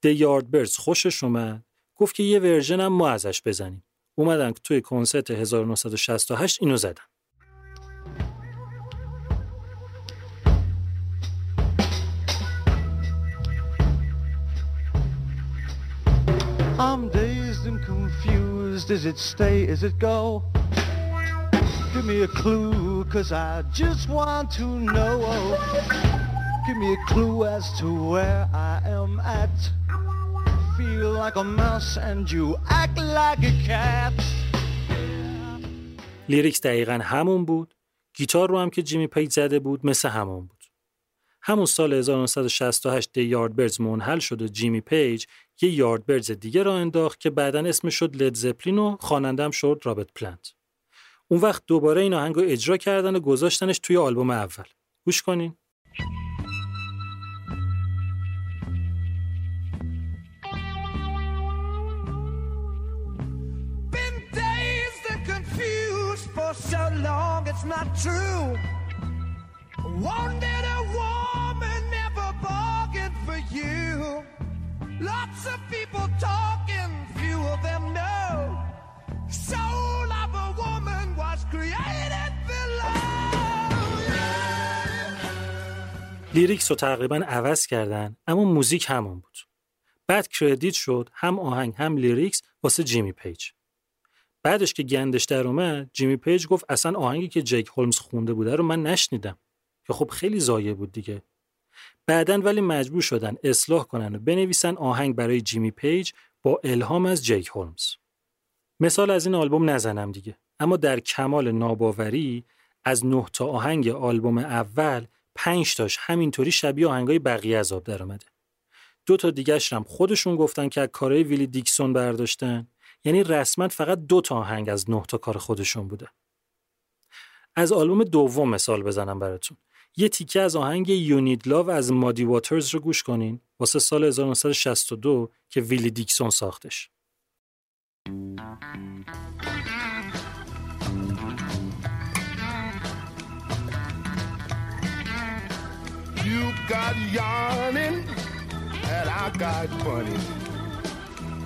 دی یارد بردز خوشش اومد گفت که یه ورژن هم ما ازش بزنیم. اومدن توی کنسرت 1968 اینو زدن. I'm dazed and confused. Is it stay? Is it go? Give me a clue, cause I just want to know. Give me a clue as to where I am at. Feel like a mouse and you act like a cat. lyrics دقیقا همون بود. گیتار رو هم که جیمی پیج زده بود مثل همون بود. همون سال 1968 دی یاردبرز منحل شد و جیمی پیج یه یاردبرز دیگه را انداخت که بعدا اسمش شد لد زپلین و خوانندم شد رابرت پلنت. اون وقت دوباره این آهنگ رو اجرا کردن و گذاشتنش توی آلبوم اول. گوش کنین. true. Wanted a woman, never bargained for you. Lots of people talking, few of them know. Soul of a woman was created below. lyrics رو تقریبا عوض کردن اما موزیک همون بود. بعد credit شد هم آهنگ هم lyrics واسه جیمی پیج. بعدش که گندش در اومد جیمی پیج گفت اصلا آهنگی که جیک هولمز خونده بوده رو من نشنیدم. که خب خیلی ضایع بود دیگه بعدا ولی مجبور شدن اصلاح کنن و بنویسن آهنگ برای جیمی پیج با الهام از جیک هولمز. مثال از این آلبوم نزنم دیگه. اما در کمال ناباوری از نه تا آهنگ آلبوم اول پنج تاش همینطوری شبیه آهنگای بقیه از آب در اومده. دو تا دیگه هم خودشون گفتن که از کارهای ویلی دیکسون برداشتن. یعنی رسما فقط دو تا آهنگ از نه تا کار خودشون بوده. از آلبوم دوم مثال بزنم براتون. یه تیکه از آهنگ یونید لاو از مادی واترز رو گوش کنین واسه سال 1962 که ویلی دیکسون ساختش. You got yarning and I got funny.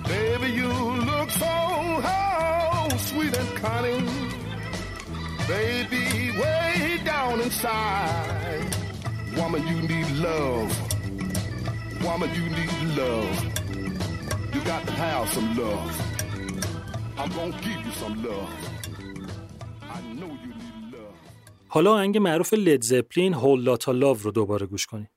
Baby, you look so oh, sweet and cunning. Baby, way down inside. Woman, you need love. Woman, you need love. You got to have some love. I'm gonna give you some love. حالا آهنگ معروف لید زپلین هول لاتا لاو رو دوباره گوش کنید.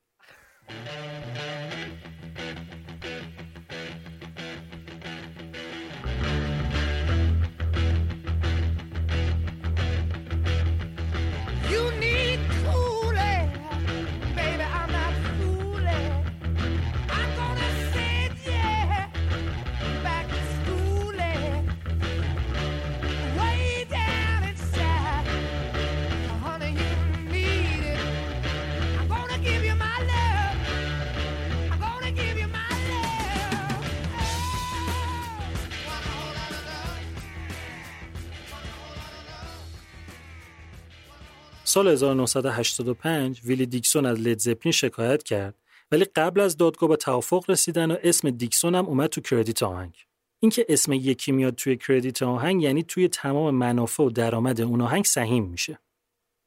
سال 1985 ویلی دیکسون از لید زپلین شکایت کرد ولی قبل از دادگاه به توافق رسیدن و اسم دیکسون هم اومد تو کردیت آهنگ. اینکه اسم یکی میاد توی کردیت آهنگ یعنی توی تمام منافع و درآمد اون آهنگ سهیم میشه.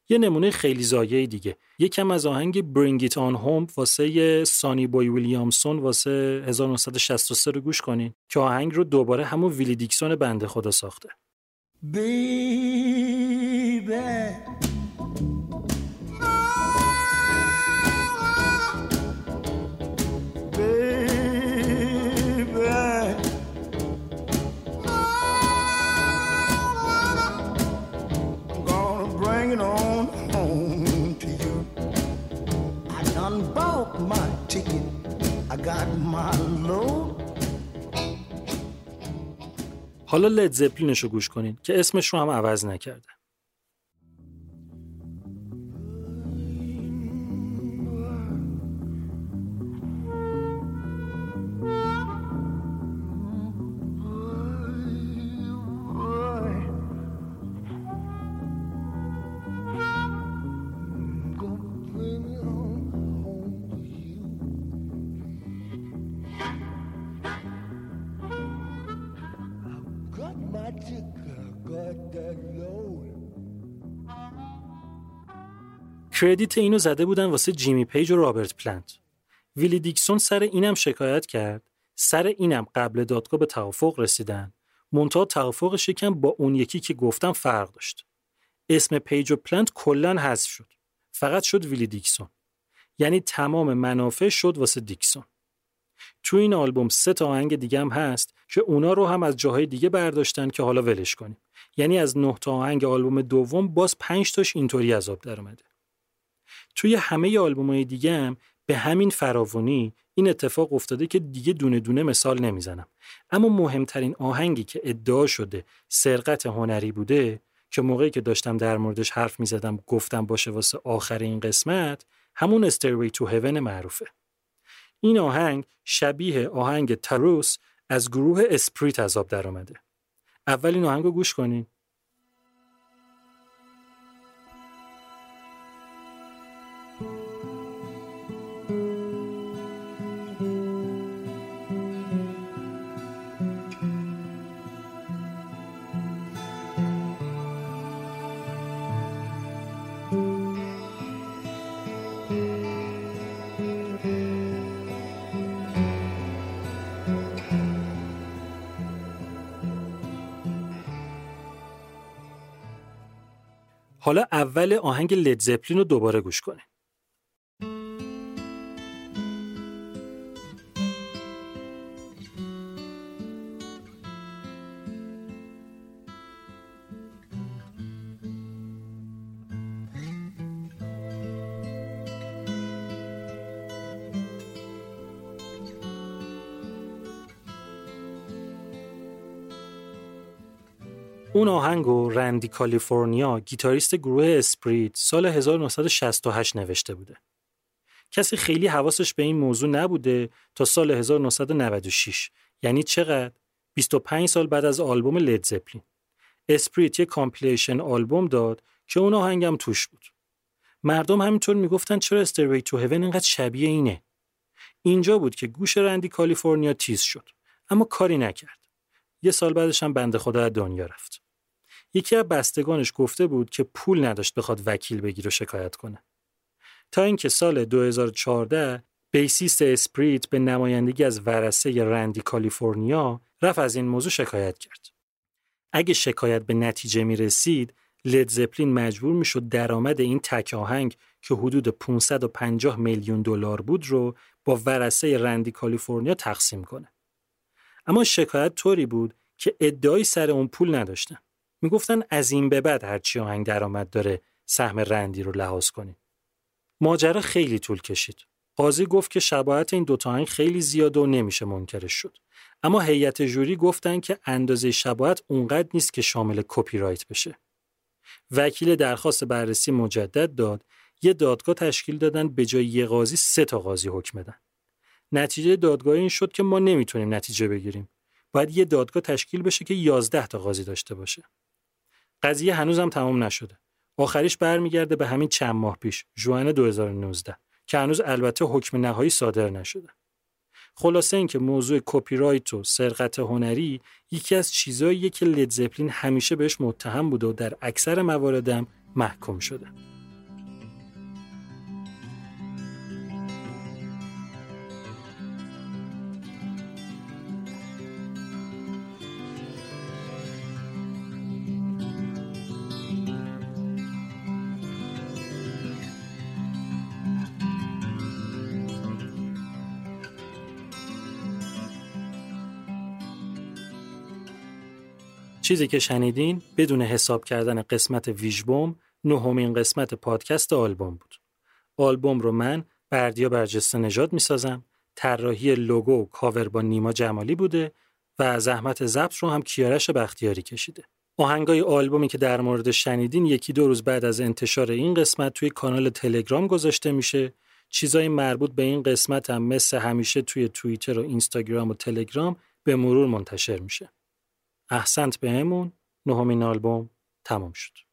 یه نمونه خیلی زایه دیگه یکم از آهنگ Bring It On Home واسه سانی بوی ویلیامسون واسه 1963 رو گوش کنین که آهنگ رو دوباره همون ویلی دیکسون بنده خدا ساخته. Baby. حالا لید زپلینش رو گوش کنین که اسمش رو هم عوض نکرده. credit اینو زده بودن واسه جیمی پیج و رابرت پلنت. ویلی دیکسون سر اینم شکایت کرد. سر اینم قبل دادگاه به توافق رسیدن. منتها توافقش یکم با اون یکی که گفتم فرق داشت. اسم پیج و پلنت کلا حذف شد. فقط شد ویلی دیکسون. یعنی تمام منافع شد واسه دیکسون. تو این آلبوم سه تا آهنگ دیگه هم هست که اونا رو هم از جاهای دیگه برداشتن که حالا ولش کنیم. یعنی از نه تا آهنگ آلبوم دوم باز پنج تاش اینطوری عذاب در اومده. توی همه های دیگه هم به همین فراوانی این اتفاق افتاده که دیگه دونه دونه مثال نمی‌زنم. اما مهمترین آهنگی که ادعا شده سرقت هنری بوده که موقعی که داشتم در موردش حرف می‌زدم گفتم باشه واسه آخر این قسمت همون استروی تو هیون معروفه. این آهنگ شبیه آهنگ تروس از گروه اسپریت عذاب در آمده اول این آهنگ رو گوش کنین. حالا اول آهنگ لید زپلین رو دوباره گوش کنید. آهنگو رندی کالیفرنیا گیتاریست گروه اسپریت سال 1968 نوشته بوده. کسی خیلی حواسش به این موضوع نبوده تا سال 1996 یعنی چقدر؟ 25 سال بعد از آلبوم لید زپلین. اسپریت یه compilation آلبوم داد که اون آهنگم توش بود. مردم همینطور می‌گفتن چرا Stairway to Heaven اینقدر شبیه اینه؟ اینجا بود که گوش رندی کالیفرنیا تیز شد اما کاری نکرد. یه سال بعدش هم بنده خدا از دنیا رفت. یکی از بستگانش گفته بود که پول نداشت بخواد وکیل بگیر و شکایت کنه. تا اینکه سال 2014 بیسیست اسپریت به نمایندگی از ورسه رندی کالیفرنیا رفت از این موضوع شکایت کرد. اگه شکایت به نتیجه می رسید، لید زپلین مجبور می شد درآمد این تک آهنگ که حدود 550 میلیون دلار بود رو با ورسه رندی کالیفرنیا تقسیم کنه. اما شکایت طوری بود که ادعایی سر اون پول نداشتن. می‌گفتن از این به بعد هرچی آهنگ درآمد داره سهم رندی رو لحاظ کنید. ماجرا خیلی طول کشید. قاضی گفت که شباهت این دوتا آهنگ خیلی زیاد و نمیشه منکرش شد. اما هیئت جوری گفتن که اندازه شباهت اونقدر نیست که شامل کپی رایت بشه. وکیل درخواست بررسی مجدد داد یه دادگاه تشکیل دادن به جای یه قاضی سه تا قاضی حکم بدن. نتیجه دادگاه این شد که ما نمی‌تونیم نتیجه بگیریم. باید یه دادگاه تشکیل بشه که 11 تا قاضی داشته باشه. قضیه هنوزم تمام نشده. آخریش برمیگرده به همین چند ماه پیش، جوان 2019 که هنوز البته حکم نهایی صادر نشده. خلاصه اینکه موضوع کپی رایت و سرقت هنری یکی از چیزاییه که لید زپلین همیشه بهش متهم بوده و در اکثر مواردم محکوم شده. چیزی که شنیدین بدون حساب کردن قسمت ویژبوم نهمین قسمت پادکست آلبوم بود. آلبوم رو من بردیا برجسته نژاد می‌سازم طراحی لوگو و کاور با نیما جمالی بوده و زحمت ضبط رو هم کیارش بختیاری کشیده. آهنگای آلبومی که در مورد شنیدین یکی دو روز بعد از انتشار این قسمت توی کانال تلگرام گذاشته میشه. چیزای مربوط به این قسمت هم مثل همیشه توی توییتر و اینستاگرام و تلگرام به مرور منتشر میشه. احسنت بهمون نهمین آلبوم تمام شد.